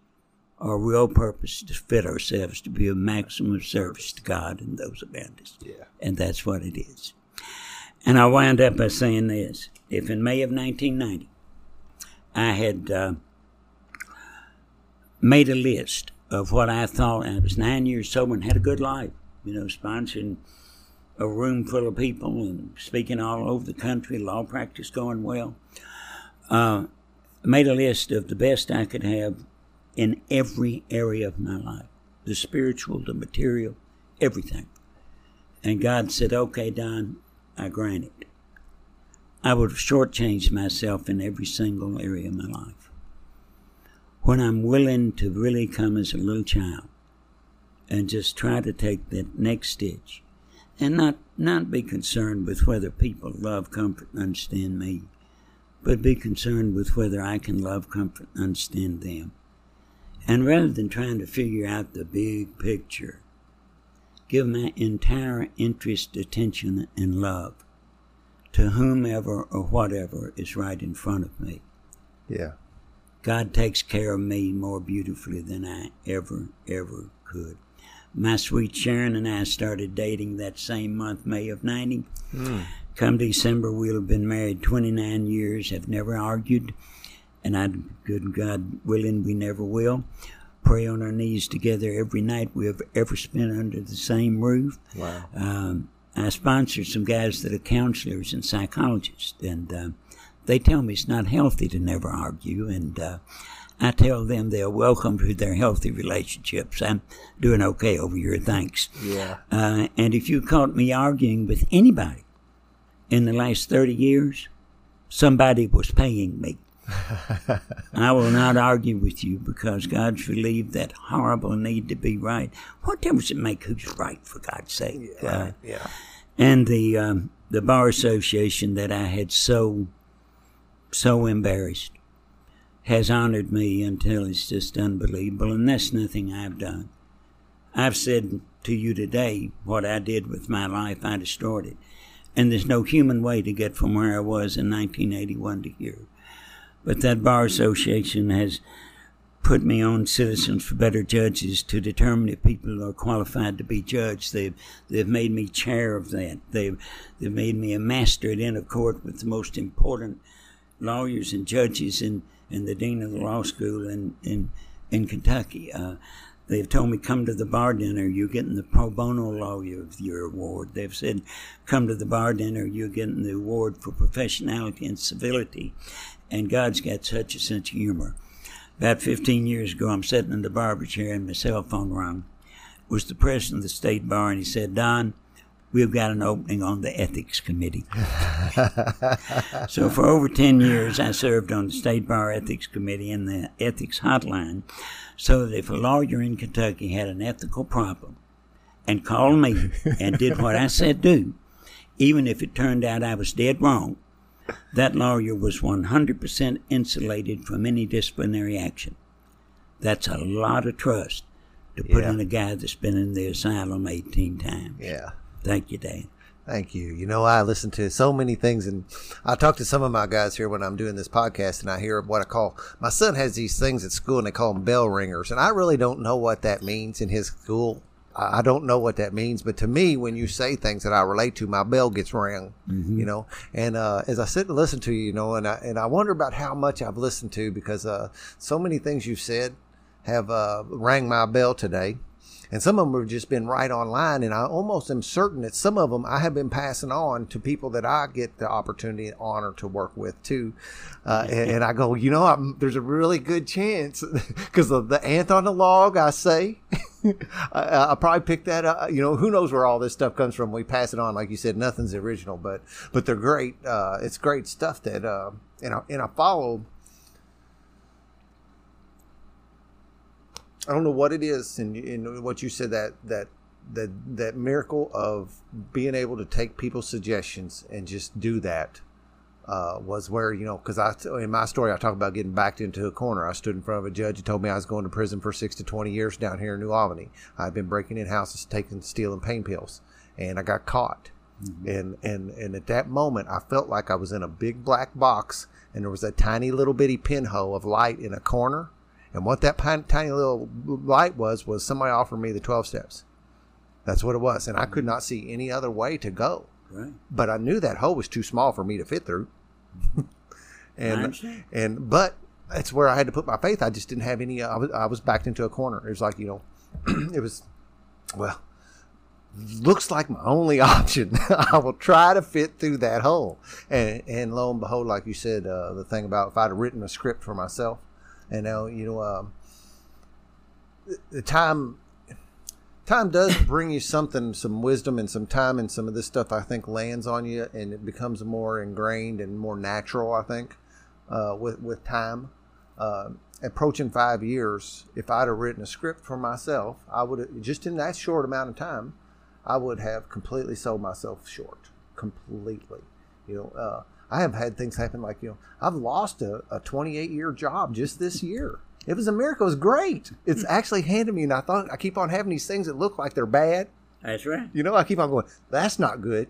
Our real purpose is to fit ourselves to be of maximum service to God and those around us. Yeah. And that's what it is. And I wind up by saying this. If in May of 1990 I had uh, made a list of what I thought, and I was nine years sober and had a good life, you know, sponsoring a room full of people and speaking all over the country, law practice going well. Uh, made a list of the best I could have in every area of my life the spiritual, the material, everything. And God said, Okay, Don, I grant it. I would have shortchanged myself in every single area of my life. When I'm willing to really come as a little child and just try to take that next stitch and not, not be concerned with whether people love, comfort, and understand me, but be concerned with whether I can love, comfort, and understand them. And rather than trying to figure out the big picture, give my entire interest, attention, and love to whomever or whatever is right in front of me. Yeah. God takes care of me more beautifully than I ever, ever could. My sweet Sharon and I started dating that same month, May of 90. Mm. Come December, we'll have been married 29 years, have never argued, and I, good God willing, we never will. Pray on our knees together every night we have ever spent under the same roof. Wow. Um, I sponsor some guys that are counselors and psychologists, and uh, they tell me it's not healthy to never argue, and uh, I tell them they're welcome to their healthy relationships. I'm doing okay over here, thanks. Yeah. Uh, and if you caught me arguing with anybody in the last 30 years, somebody was paying me. I will not argue with you because God's relieved that horrible need to be right. What difference it make who's right, for God's sake? Yeah. Uh, yeah. and the um, the bar association that I had so so embarrassed has honored me until it's just unbelievable, and that's nothing I've done. I've said to you today what I did with my life. I destroyed it, and there's no human way to get from where I was in 1981 to here. But that bar association has put me on Citizens for Better Judges to determine if people are qualified to be judged. They've they've made me chair of that. They've they've made me a master at Inn of Court with the most important lawyers and judges and, and the dean of the law school in in, in Kentucky. Uh, They've told me, come to the bar dinner, you're getting the pro bono lawyer of your award. They've said, come to the bar dinner, you're getting the award for professionality and civility. And God's got such a sense of humor. About 15 years ago, I'm sitting in the barber chair and my cell phone rang. It was the president of the state bar, and he said, Don, we've got an opening on the ethics committee. so for over 10 years, I served on the state bar ethics committee and the ethics hotline so that if a lawyer in Kentucky had an ethical problem and called me and did what I said do, even if it turned out I was dead wrong, that lawyer was 100% insulated from any disciplinary action. That's a lot of trust to put Yeah. in a guy that's been in the asylum 18 times. Yeah. Thank you, Dan. Thank you. You know, I listen to so many things, and I talk to some of my guys here when I'm doing this podcast, and I hear what I call my son has these things at school, and they call them bell ringers, and I really don't know what that means in his school. I don't know what that means, but to me, when you say things that I relate to, my bell gets rang. You know, and uh, as I sit and listen to you, you know, and I and I wonder about how much I've listened to because uh, so many things you've said have uh, rang my bell today and some of them have just been right online and i almost am certain that some of them i have been passing on to people that i get the opportunity and honor to work with too. Uh, and, and i go you know I'm, there's a really good chance because of the ant on the log i say. I, I probably picked that up. You know who knows where all this stuff comes from? We pass it on like you said nothing's original but but they're great uh, it's great stuff that uh, and, I, and i follow I don't know what it is, and, and what you said that that that that miracle of being able to take people's suggestions and just do that uh, was where you know because I in my story I talk about getting backed into a corner. I stood in front of a judge who told me I was going to prison for six to twenty years down here in New Albany. I've been breaking in houses, taking stealing pain pills, and I got caught. And and and at that moment, I felt like I was in a big black box, and there was a tiny little bitty pinhole of light in a corner. And what that tiny, tiny little light was was somebody offered me the twelve steps. That's what it was, and I could not see any other way to go. Right. But I knew that hole was too small for me to fit through. And and but that's where I had to put my faith. I just didn't have any. I was, I was backed into a corner. It was like you know, it was well. Looks like my only option. I will try to fit through that hole, and and lo and behold, like you said, uh, the thing about if I'd have written a script for myself, and now you know, um, the- the time time does bring you something, some wisdom and some time, and some of this stuff I think lands on you, and it becomes more ingrained and more natural. I think uh, with with time, uh, approaching five years, if I'd have written a script for myself, I would have just in that short amount of time, I would have completely sold myself short, completely. You know, uh, I have had things happen like you know I've lost a, a 28 year job just this year. It was a miracle. It was great. It's hmm. actually handed me, and I thought I keep on having these things that look like they're bad. That's right. You know, I keep on going, that's not good.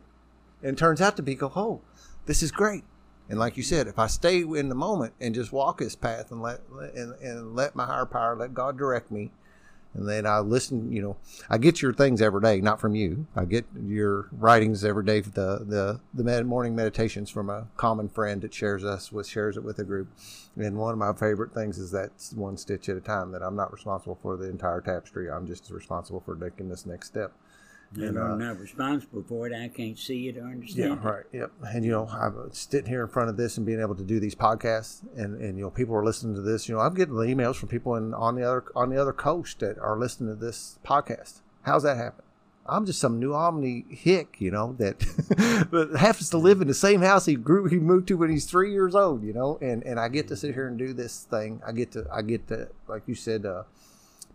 And it turns out to be, go, oh, this is great. And like you said, if I stay in the moment and just walk this path and let, let- and, and let my higher power, let God direct me, and then I listen, you know, I get your things every day, not from you. I get your writings every day, the the the med- morning meditations from a common friend that shares us with shares it with a group. And one of my favorite things is that one stitch at a time. That I'm not responsible for the entire tapestry. I'm just responsible for taking this next step. And uh, I'm not responsible for it. I can't see it or understand. it. right. Yep. And you know, I'm sitting here in front of this and being able to do these podcasts, and and you know, people are listening to this. You know, I'm getting the emails from people in, on the other on the other coast that are listening to this podcast. How's that happen? I'm just some New Albany hick, you know, that that happens to live in the same house he grew he moved to when he's three years old, you know, and and I get to sit here and do this thing. I get to I get to like you said, uh,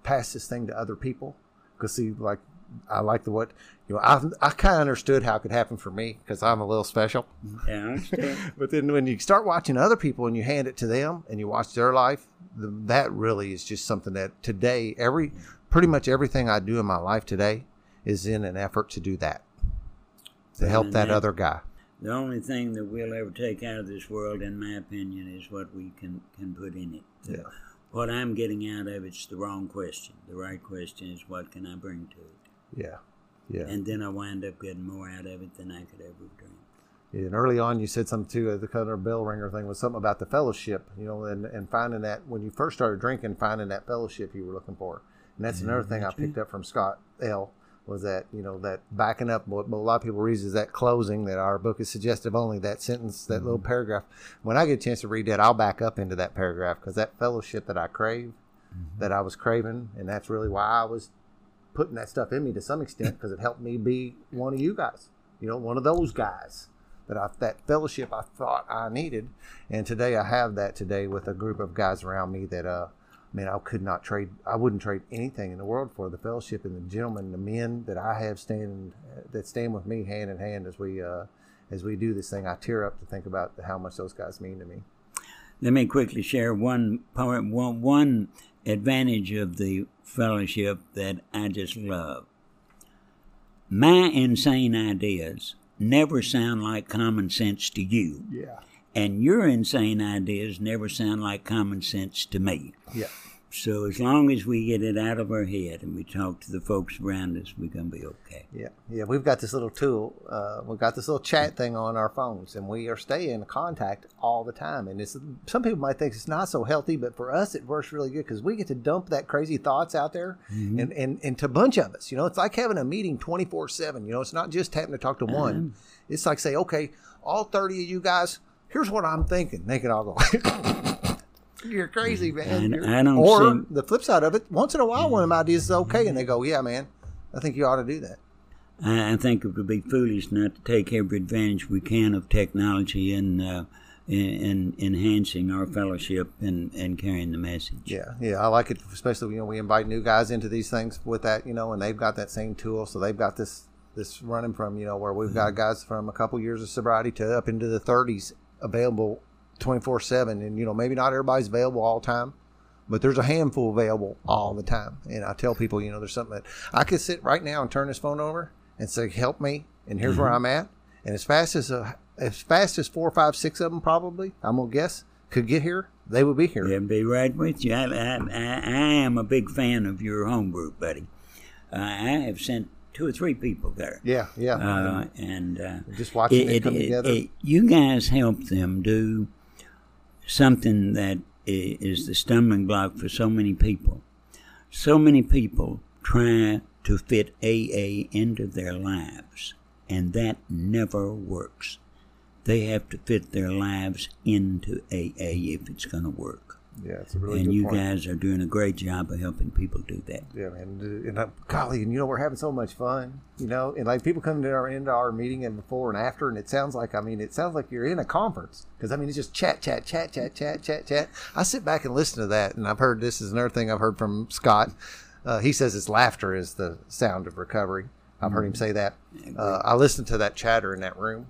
pass this thing to other people because see, like I like the what you know. I I kind of understood how it could happen for me because I'm a little special. Mm-hmm. Yeah, I understand. But then when you start watching other people and you hand it to them and you watch their life, the, that really is just something that today every pretty much everything I do in my life today is in an effort to do that to help that that- other guy. the only thing that we'll ever take out of this world, in my opinion, is what we can, can put in it. So Yeah. What I'm getting out of it's the wrong question. The right question is what can I bring to it? Yeah, yeah. And then I wind up getting more out of it than I could ever dream. And early on, you said something too. uh, The kind of bell ringer thing was something about the fellowship, you know, and, and finding that when you first started drinking, finding that fellowship you were looking for. And that's mm-hmm, another thing I picked up from Scott L. Was that you know that backing up what a lot of people read is that closing that our book is suggestive only that sentence that little mm-hmm. paragraph. When I get a chance to read that, I'll back up into that paragraph because that fellowship that I crave, mm-hmm. that I was craving, and that's really why I was putting that stuff in me to some extent because it helped me be one of you guys. You know, one of those guys that I that fellowship I thought I needed, and today I have that today with a group of guys around me that uh, man, I could not trade. I wouldn't trade anything in the world for the fellowship and the gentlemen, the men that I have stand that stand with me hand in hand as we uh, as we do this thing. I tear up to think about how much those guys mean to me. Let me quickly share one part, one, one advantage of the fellowship that I just love. My insane ideas never sound like common sense to you. Yeah. And your insane ideas never sound like common sense to me. Yeah. So as long as we get it out of our head and we talk to the folks around us, we're gonna be okay. Yeah, yeah, we've got this little tool. Uh, we've got this little chat thing on our phones, and we are staying in contact all the time. And it's some people might think it's not so healthy, but for us, it works really good because we get to dump that crazy thoughts out there, and, and and to a bunch of us, you know, it's like having a meeting twenty four seven. You know, it's not just having to talk to one. It's like say, okay, all thirty of you guys, here's what I'm thinking. They can all go. You're crazy, man. I- I don't or see- the flip side of it, once in a while, one of my ideas is okay, and they go, "Yeah, man, I think you ought to do that." I, I think it would be foolish not to take every advantage we can of technology in uh, in, in enhancing our fellowship and, and carrying the message. Yeah, yeah, I like it, especially you know we invite new guys into these things with that, you know, and they've got that same tool, so they've got this this running from you know where we've got guys from a couple years of sobriety to up into the 30s available 24 seven, and you know maybe not everybody's available all the time. But there's a handful available all the time, and I tell people, you know, there's something that I could sit right now and turn this phone over and say, "Help me," and here's where I'm at, and as fast as a, as fast as four, five, six of them probably, I'm gonna guess, could get here, they would be here. They'll be right with you. I, I, I, I am a big fan of your home group, buddy. Uh, I have sent two or three people there. Yeah, yeah. Uh, and uh, Just watching it, come together. you guys help them do something that is the stumbling block for so many people. So many people try to fit AA into their lives, and that never works. They have to fit their lives into AA if it's going to work. Yeah, it's a really and you point. guys are doing a great job of helping people do that. Yeah, man. And uh, golly, and you know we're having so much fun, you know, and like people come to our into our meeting and before and after, and it sounds like I mean it sounds like you're in a conference because I mean it's just chat, chat, chat, chat, chat, chat, chat. I sit back and listen to that, and I've heard this is another thing I've heard from Scott. Uh, he says his laughter is the sound of recovery. I've heard him say that. Uh, I listen to that chatter in that room,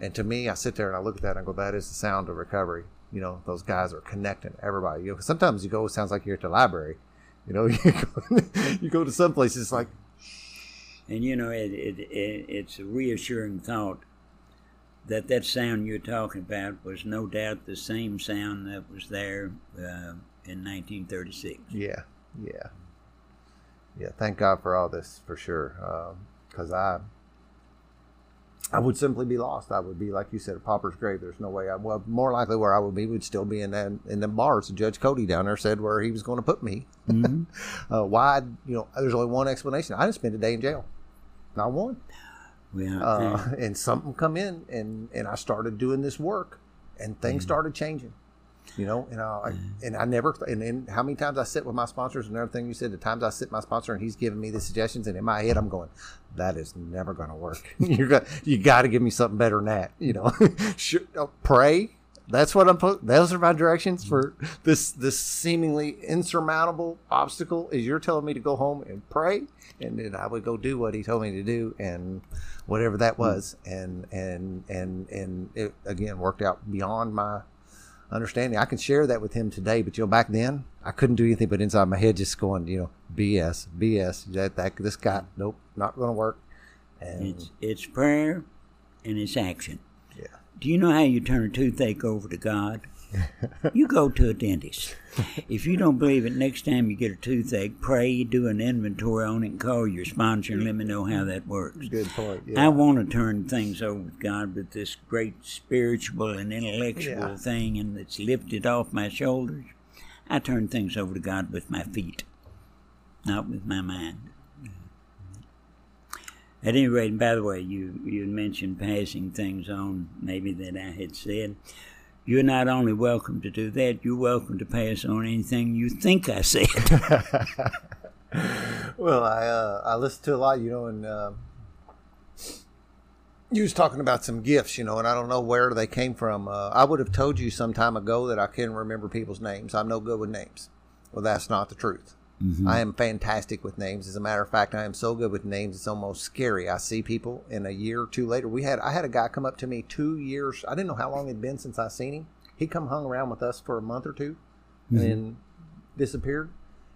and to me, I sit there and I look at that and I go, "That is the sound of recovery." You know, those guys are connecting everybody. You know, sometimes you go, it sounds like you're at the library. You know, you go, you go to some places, it's like, And you know, it, it, it, it's a reassuring thought that that sound you're talking about was no doubt the same sound that was there uh, in 1936. yeah, yeah, yeah. Thank God for all this, for sure. Because I, I would simply be lost. I would be like you said, a pauper's grave. There's no way. I well, more likely where I would be would still be in that in the bars. Judge Cody down there said where he was going to put me. uh, why? You know, there's only one explanation. I didn't spend a day in jail. Not one. Yeah. uh, and something come in and and I started doing this work and things started changing you know and I and I never and then how many times I sit with my sponsors and everything you said the times I sit with my sponsor and he's giving me the suggestions and in my head I'm going that is never going to work. You got you got to give me something better than that you know. Should, uh, pray. That's what I'm put those are my directions for this this seemingly insurmountable obstacle is you're telling me to go home and pray and then I would go do what he told me to do and whatever that was and and and and it again worked out beyond my understanding I can share that with him today but you know back then I couldn't do anything but inside my head just going you know BS BS that that this guy nope not going to work and it's, it's prayer and it's action. yeah Do you know how you turn a toothache over to God? You go to a dentist. If you don't believe it, next time you get a toothache, pray, do an inventory on it, and call your sponsor and let me know how that works. good point I want to turn things over with God with this great spiritual and intellectual Yeah. thing, and it's lifted off my shoulders. I turn things over to God with my feet, not with my mind. At any rate, and by the way, you, you mentioned passing things on, maybe that I had said. You're not only welcome to do that, you're welcome to pass on anything you think I said. Well, I uh, I listen to a lot, you know, and uh, you was talking about some gifts, you know, and I don't know where they came from. Uh, I would have told you some time ago that I can remember people's names. I'm no good with names. Well, that's not the truth. I am fantastic with names. As a matter of fact, I am so good with names it's almost scary. I see people, and a year or two later, we had I had a guy come up to me two years. I didn't know how long it'd been since I seen him. He come hung around with us for a month or 2 and then disappeared.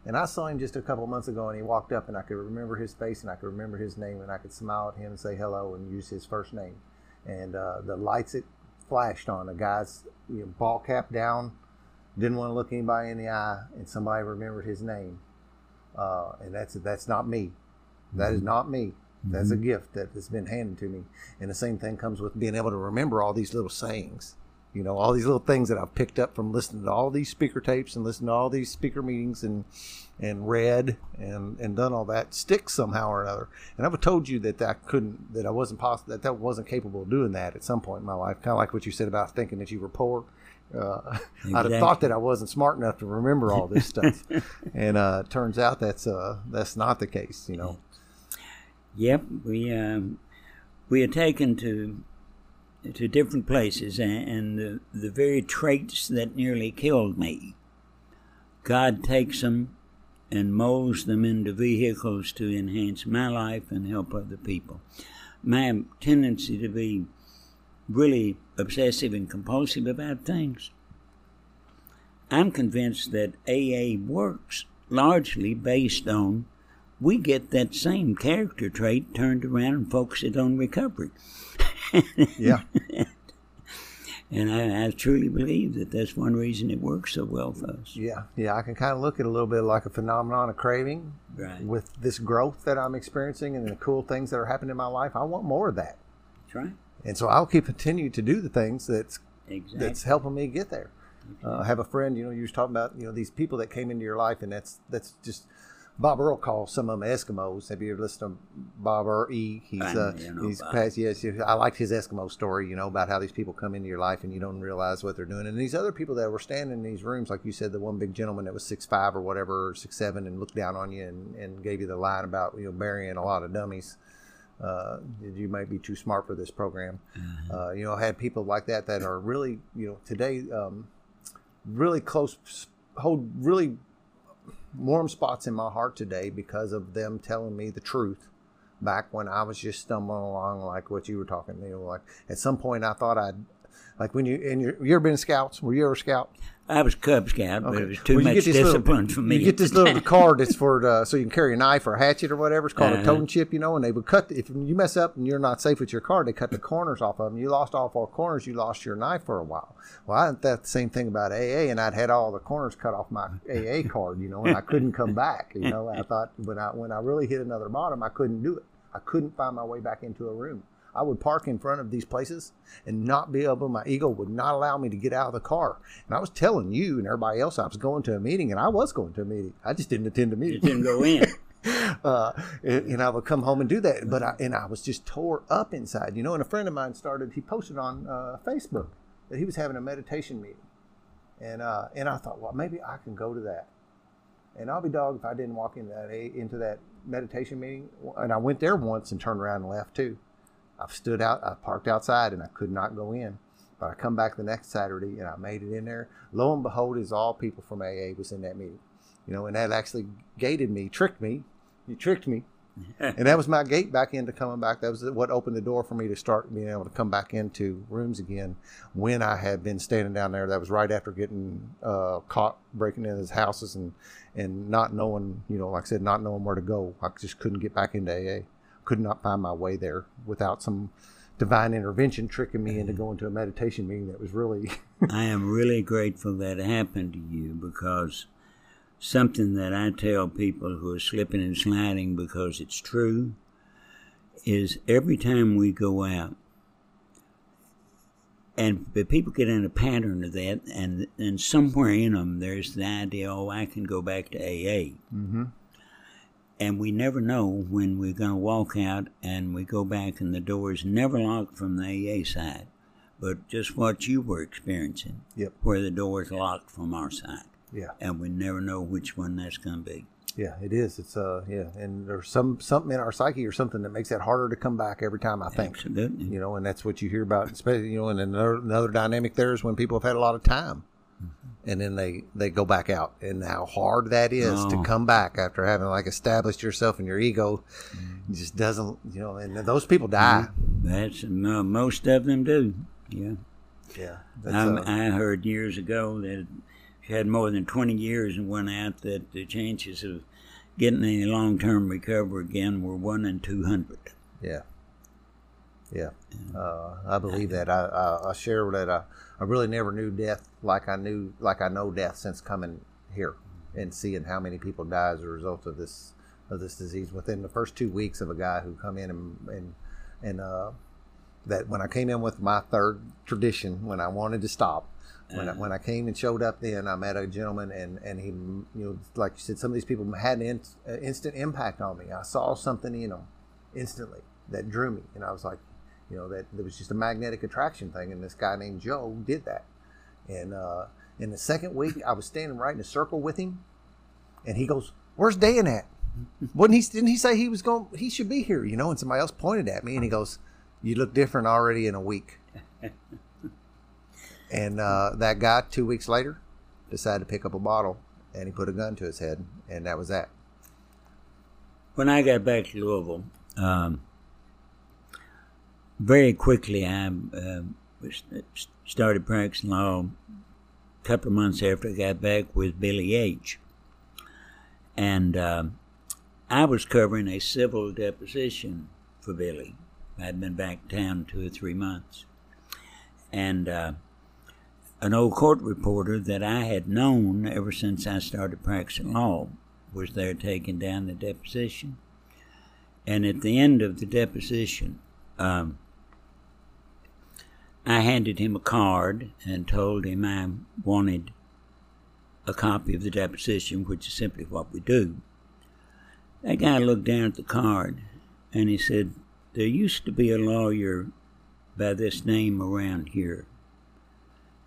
And I saw him just a couple months ago, and he walked up, and I could remember his face, and I could remember his name, and I could smile at him and say hello and use his first name. And uh, the lights it flashed on a guy's you know, ball cap down, didn't want to look anybody in the eye, and somebody remembered his name. Uh, and that's that's not me. That is not me. That's a gift that has been handed to me. And the same thing comes with being able to remember all these little sayings. You know, all these little things that I've picked up from listening to all these speaker tapes and listening to all these speaker meetings and and read and and done all that sticks somehow or another. And I've told you that I couldn't, that I wasn't possible, that that wasn't capable of doing that at some point in my life. Kind of like what you said about thinking that you were poor. Uh, I'd have thought that I wasn't smart enough to remember all this stuff, and uh, turns out that's uh, that's not the case. You know. Yep, we um, we are taken to to different places, and, and the the very traits that nearly killed me, God takes them and molds them into vehicles to enhance my life and help other people. My tendency to be really obsessive and compulsive about things. I'm convinced that AA works largely based on we get that same character trait turned around and focus it on recovery. Yeah. and I, I truly believe that that's one reason it works so well for us. Yeah, yeah, I can kind of look at it a little bit like a phenomenon of craving Right. with this growth that I'm experiencing and the cool things that are happening in my life. I want more of that, That's right. and so I'll keep continue to do the things that's Exactly. that's helping me get there. Uh, I have a friend, you know, you was talking about, you know, these people that came into your life, and that's that's just Bob Earl calls some of them Eskimos. Have you ever listened to Bob Earl? E? He's uh, he's past. Yes, I liked his Eskimo story. You know about how these people come into your life and you don't realize what they're doing. And these other people that were standing in these rooms, like you said, the one big gentleman that was six five or whatever, or six seven, and looked down on you and, and gave you the line about you know burying a lot of dummies. Uh, you might be too smart for this program. Uh, you know, I had people like that that are really, you know, today um, really close, hold really warm spots in my heart today because of them telling me the truth back when I was just stumbling along like what you were talking. You know, like at some point I thought I'd like when you and you you ever been scouts? Were you ever a scout? I was Cub Scout, but it was too Well, much this little- discipline for me. You get this little card that's for uh, so you can carry a knife or a hatchet or whatever. It's called a Uh-huh. Totin' Chip, you know. And they would cut if you mess up and you're not safe with your card, they cut the corners off of them. You lost all four corners, you lost your knife for a while. Well, I thought the same thing about AA, and I'd had all the corners cut off my AA card, you know, and I couldn't come back. You know, I thought when I when I really hit another bottom, I couldn't do it. I couldn't find my way back into a room. I would park in front of these places and not be able, my ego would not allow me to get out of the car. And I was telling you and everybody else I was going to a meeting, and I was going to a meeting. I just didn't attend the meeting. didn't go in. Uh, and, and I would come home and do that. But I, and I was just tore up inside, you know. And a friend of mine started, he posted on uh, Facebook that he was having a meditation meeting. And, uh, and I thought, well, maybe I can go to that. And I'll be dogged if I didn't walk into that into that meditation meeting. And I went there once and turned around and left too. I've stood out, I parked outside, and I could not go in. But I come back the next Saturday and I made it in there. Lo and behold, is all people from AA was in that meeting. You know, and that actually gated me, tricked me. You tricked me. and that was my gate back into coming back. That was what opened the door for me to start being able to come back into rooms again when I had been standing down there. That was right after getting uh, caught breaking into his houses and, and not knowing, you know, like I said, not knowing where to go. I just couldn't get back into AA. Could not find my way there without some divine intervention tricking me into going to a meditation meeting that was really I am really grateful that happened to you because something that I tell people who are slipping and sliding because it's true is every time we go out, and the people get in a pattern of that, and and somewhere in them there's the idea, oh, I can go back to AA. mm-hmm. And we never know when we're going to walk out and we go back and the door is never locked from the AA side, but just what you were experiencing, Yep. where the door is locked from our side. yeah. And we never know which one that's going to be. Yeah, it is. It's uh yeah, and there's some something in our psyche or something that makes that harder to come back every time. I think Absolutely. you know, and that's what you hear about. Especially you know, and another, another dynamic there is when people have had a lot of time, and then they they go back out, and how hard that is to Oh. come back after having like established yourself and your ego just doesn't you know, and those people die. That's mo- most of them do. Yeah. Yeah, I, uh, I heard years ago that she had more than 20 years and went out, that the chances of getting any long term recovery again were 1 in 200. Yeah. Yeah. Uh, I believe that. I, I, I share that I, I really never knew death like I knew, like I know death since coming here and seeing how many people die as a result of this of this disease within the first two weeks of a guy who come in and and, and uh, that when I came in with my third tradition when I wanted to stop when I, when I came and showed up then I met a gentleman and and he you know like you said some of these people had an in, uh, instant impact on me I saw something in them instantly that drew me and I was like you know that there was just a magnetic attraction thing and this guy named Joe did that. And uh, in the second week I was standing right in a circle with him and he goes where's Dan at? Wasn't he didn't he say he was going he should be here you know? And somebody else pointed at me and he goes you look different already in a week. And uh, that guy two weeks later decided to pick up a bottle and he put a gun to his head and that was that. When I got back to Louisville, um, very quickly I uh, started practicing law a couple of months after I got back with Billy H. And uh, I was covering a civil deposition for Billy. I'd been back town two or three months. And uh, an old court reporter that I had known ever since I started practicing law was there taking down the deposition. And at the end of the deposition, um, I handed him a card and told him I wanted a copy of the deposition, which is simply what we do. That guy looked down at the card and he said, There used to be a lawyer by this name around here.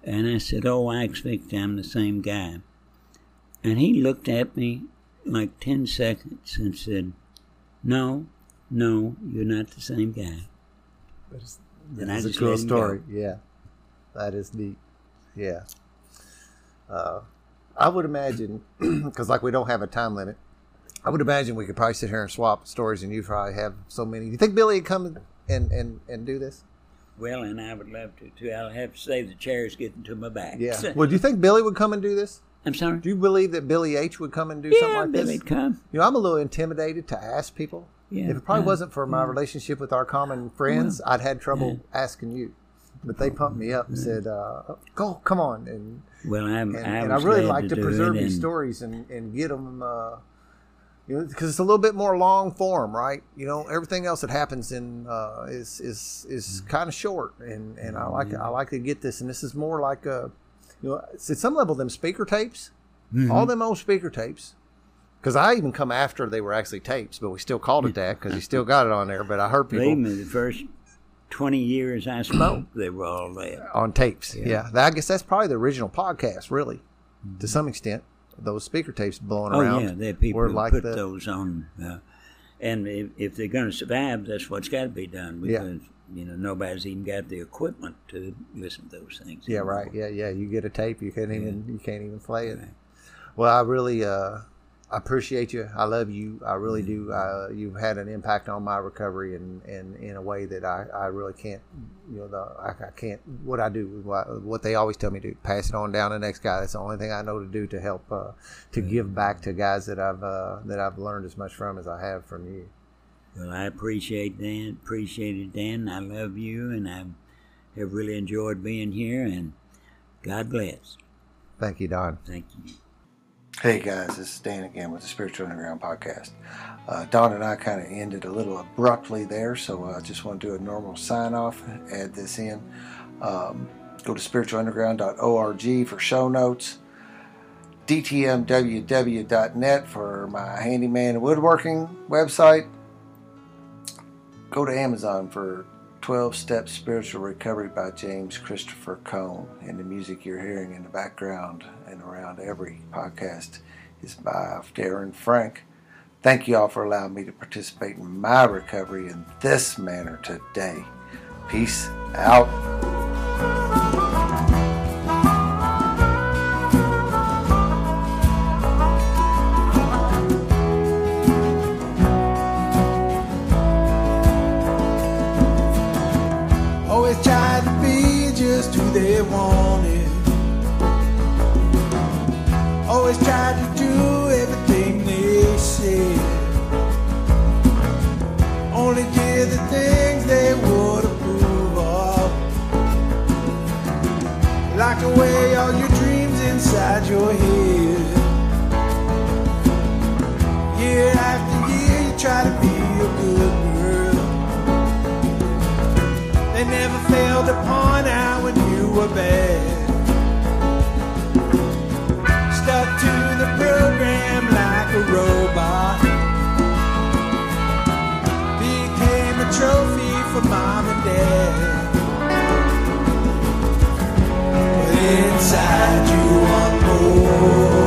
And I said, Oh, I expect I'm the same guy. And he looked at me like 10 seconds and said, No, no, you're not the same guy. That's, a cool story. Yeah. That is neat. Yeah. Uh, I would imagine, because like we don't have a time limit, I would imagine we could probably sit here and swap stories, and you probably have so many. Do you think Billy would come and and and do this? Well, and I would love to too. I'll have to say the chair's getting to my back. Yeah. well, do you think Billy would come and do this? I'm sorry. Do you believe that Billy H would come and do yeah, something like Billy'd this? Billy'd come. You know, I'm a little intimidated to ask people. Yeah. If it probably uh, wasn't for my yeah. relationship with our common friends, I'd had trouble asking you. But they pumped me up and said, uh, "Go, come on!" And Well, I'm, and, I, and I really like to, do preserve these and- stories and, and get them, uh, you know, because it's a little bit more long form, right? You know, everything else that happens in uh, is is is Mm-hmm. kind of short, and and I like I like to get this, and this is more like a, you know, at some level them speaker tapes, Mm-hmm. all them old speaker tapes. Because I even come after they were actually tapes, but we still called it that because he still got it on there. But I heard people Believe me, the first 20 years I spoke, they were all there. on tapes. Yeah, That- I guess that's probably the original podcast, really, to some extent. Those speaker tapes blowing Oh, around. yeah, there people were like put the- those on. Uh, and if, if they're going to survive, that's what's got to be done Yeah. because, you know, nobody's even got the equipment to listen to those things. Yeah, anymore. right. Yeah, yeah. You get a tape, you can't even you can't even play it. Right. Well, I really uh, I appreciate you. I love you. I really do. Uh, you've had an impact on my recovery, and, and in a way that I, I really can't. You know, the, I, I can't. What I do, what, what they always tell me to do, pass it on down to the next guy. That's the only thing I know to do to help uh, to give back to guys that I've uh, that I've learned as much from as I have from you. Well, I appreciate Dan. Appreciate it, Dan. I love you, and I have really enjoyed being here. And God bless. Thank you, Don. Thank you. Hey guys, this is Dan again with the Spiritual Underground podcast. Uh, Don and I kind of ended a little abruptly there, so I just want to do a normal sign off, add this in. Um, go to spiritualunderground.org for show notes, dtmww.net for my handyman woodworking website. Go to Amazon for 12 Step Spiritual Recovery by James Christopher Cone. And the music you're hearing in the background and around every podcast is by Darren Frank. Thank you all for allowing me to participate in my recovery in this manner today. Peace out. Wanted. always tried to do everything they said. Only did the things they would approve of. Lock away all your dreams inside your head. Year after year, you try to be a good girl. They never failed to point out were bad. Stuck to the program like a robot. Became a trophy for mom and dad. But inside you want more.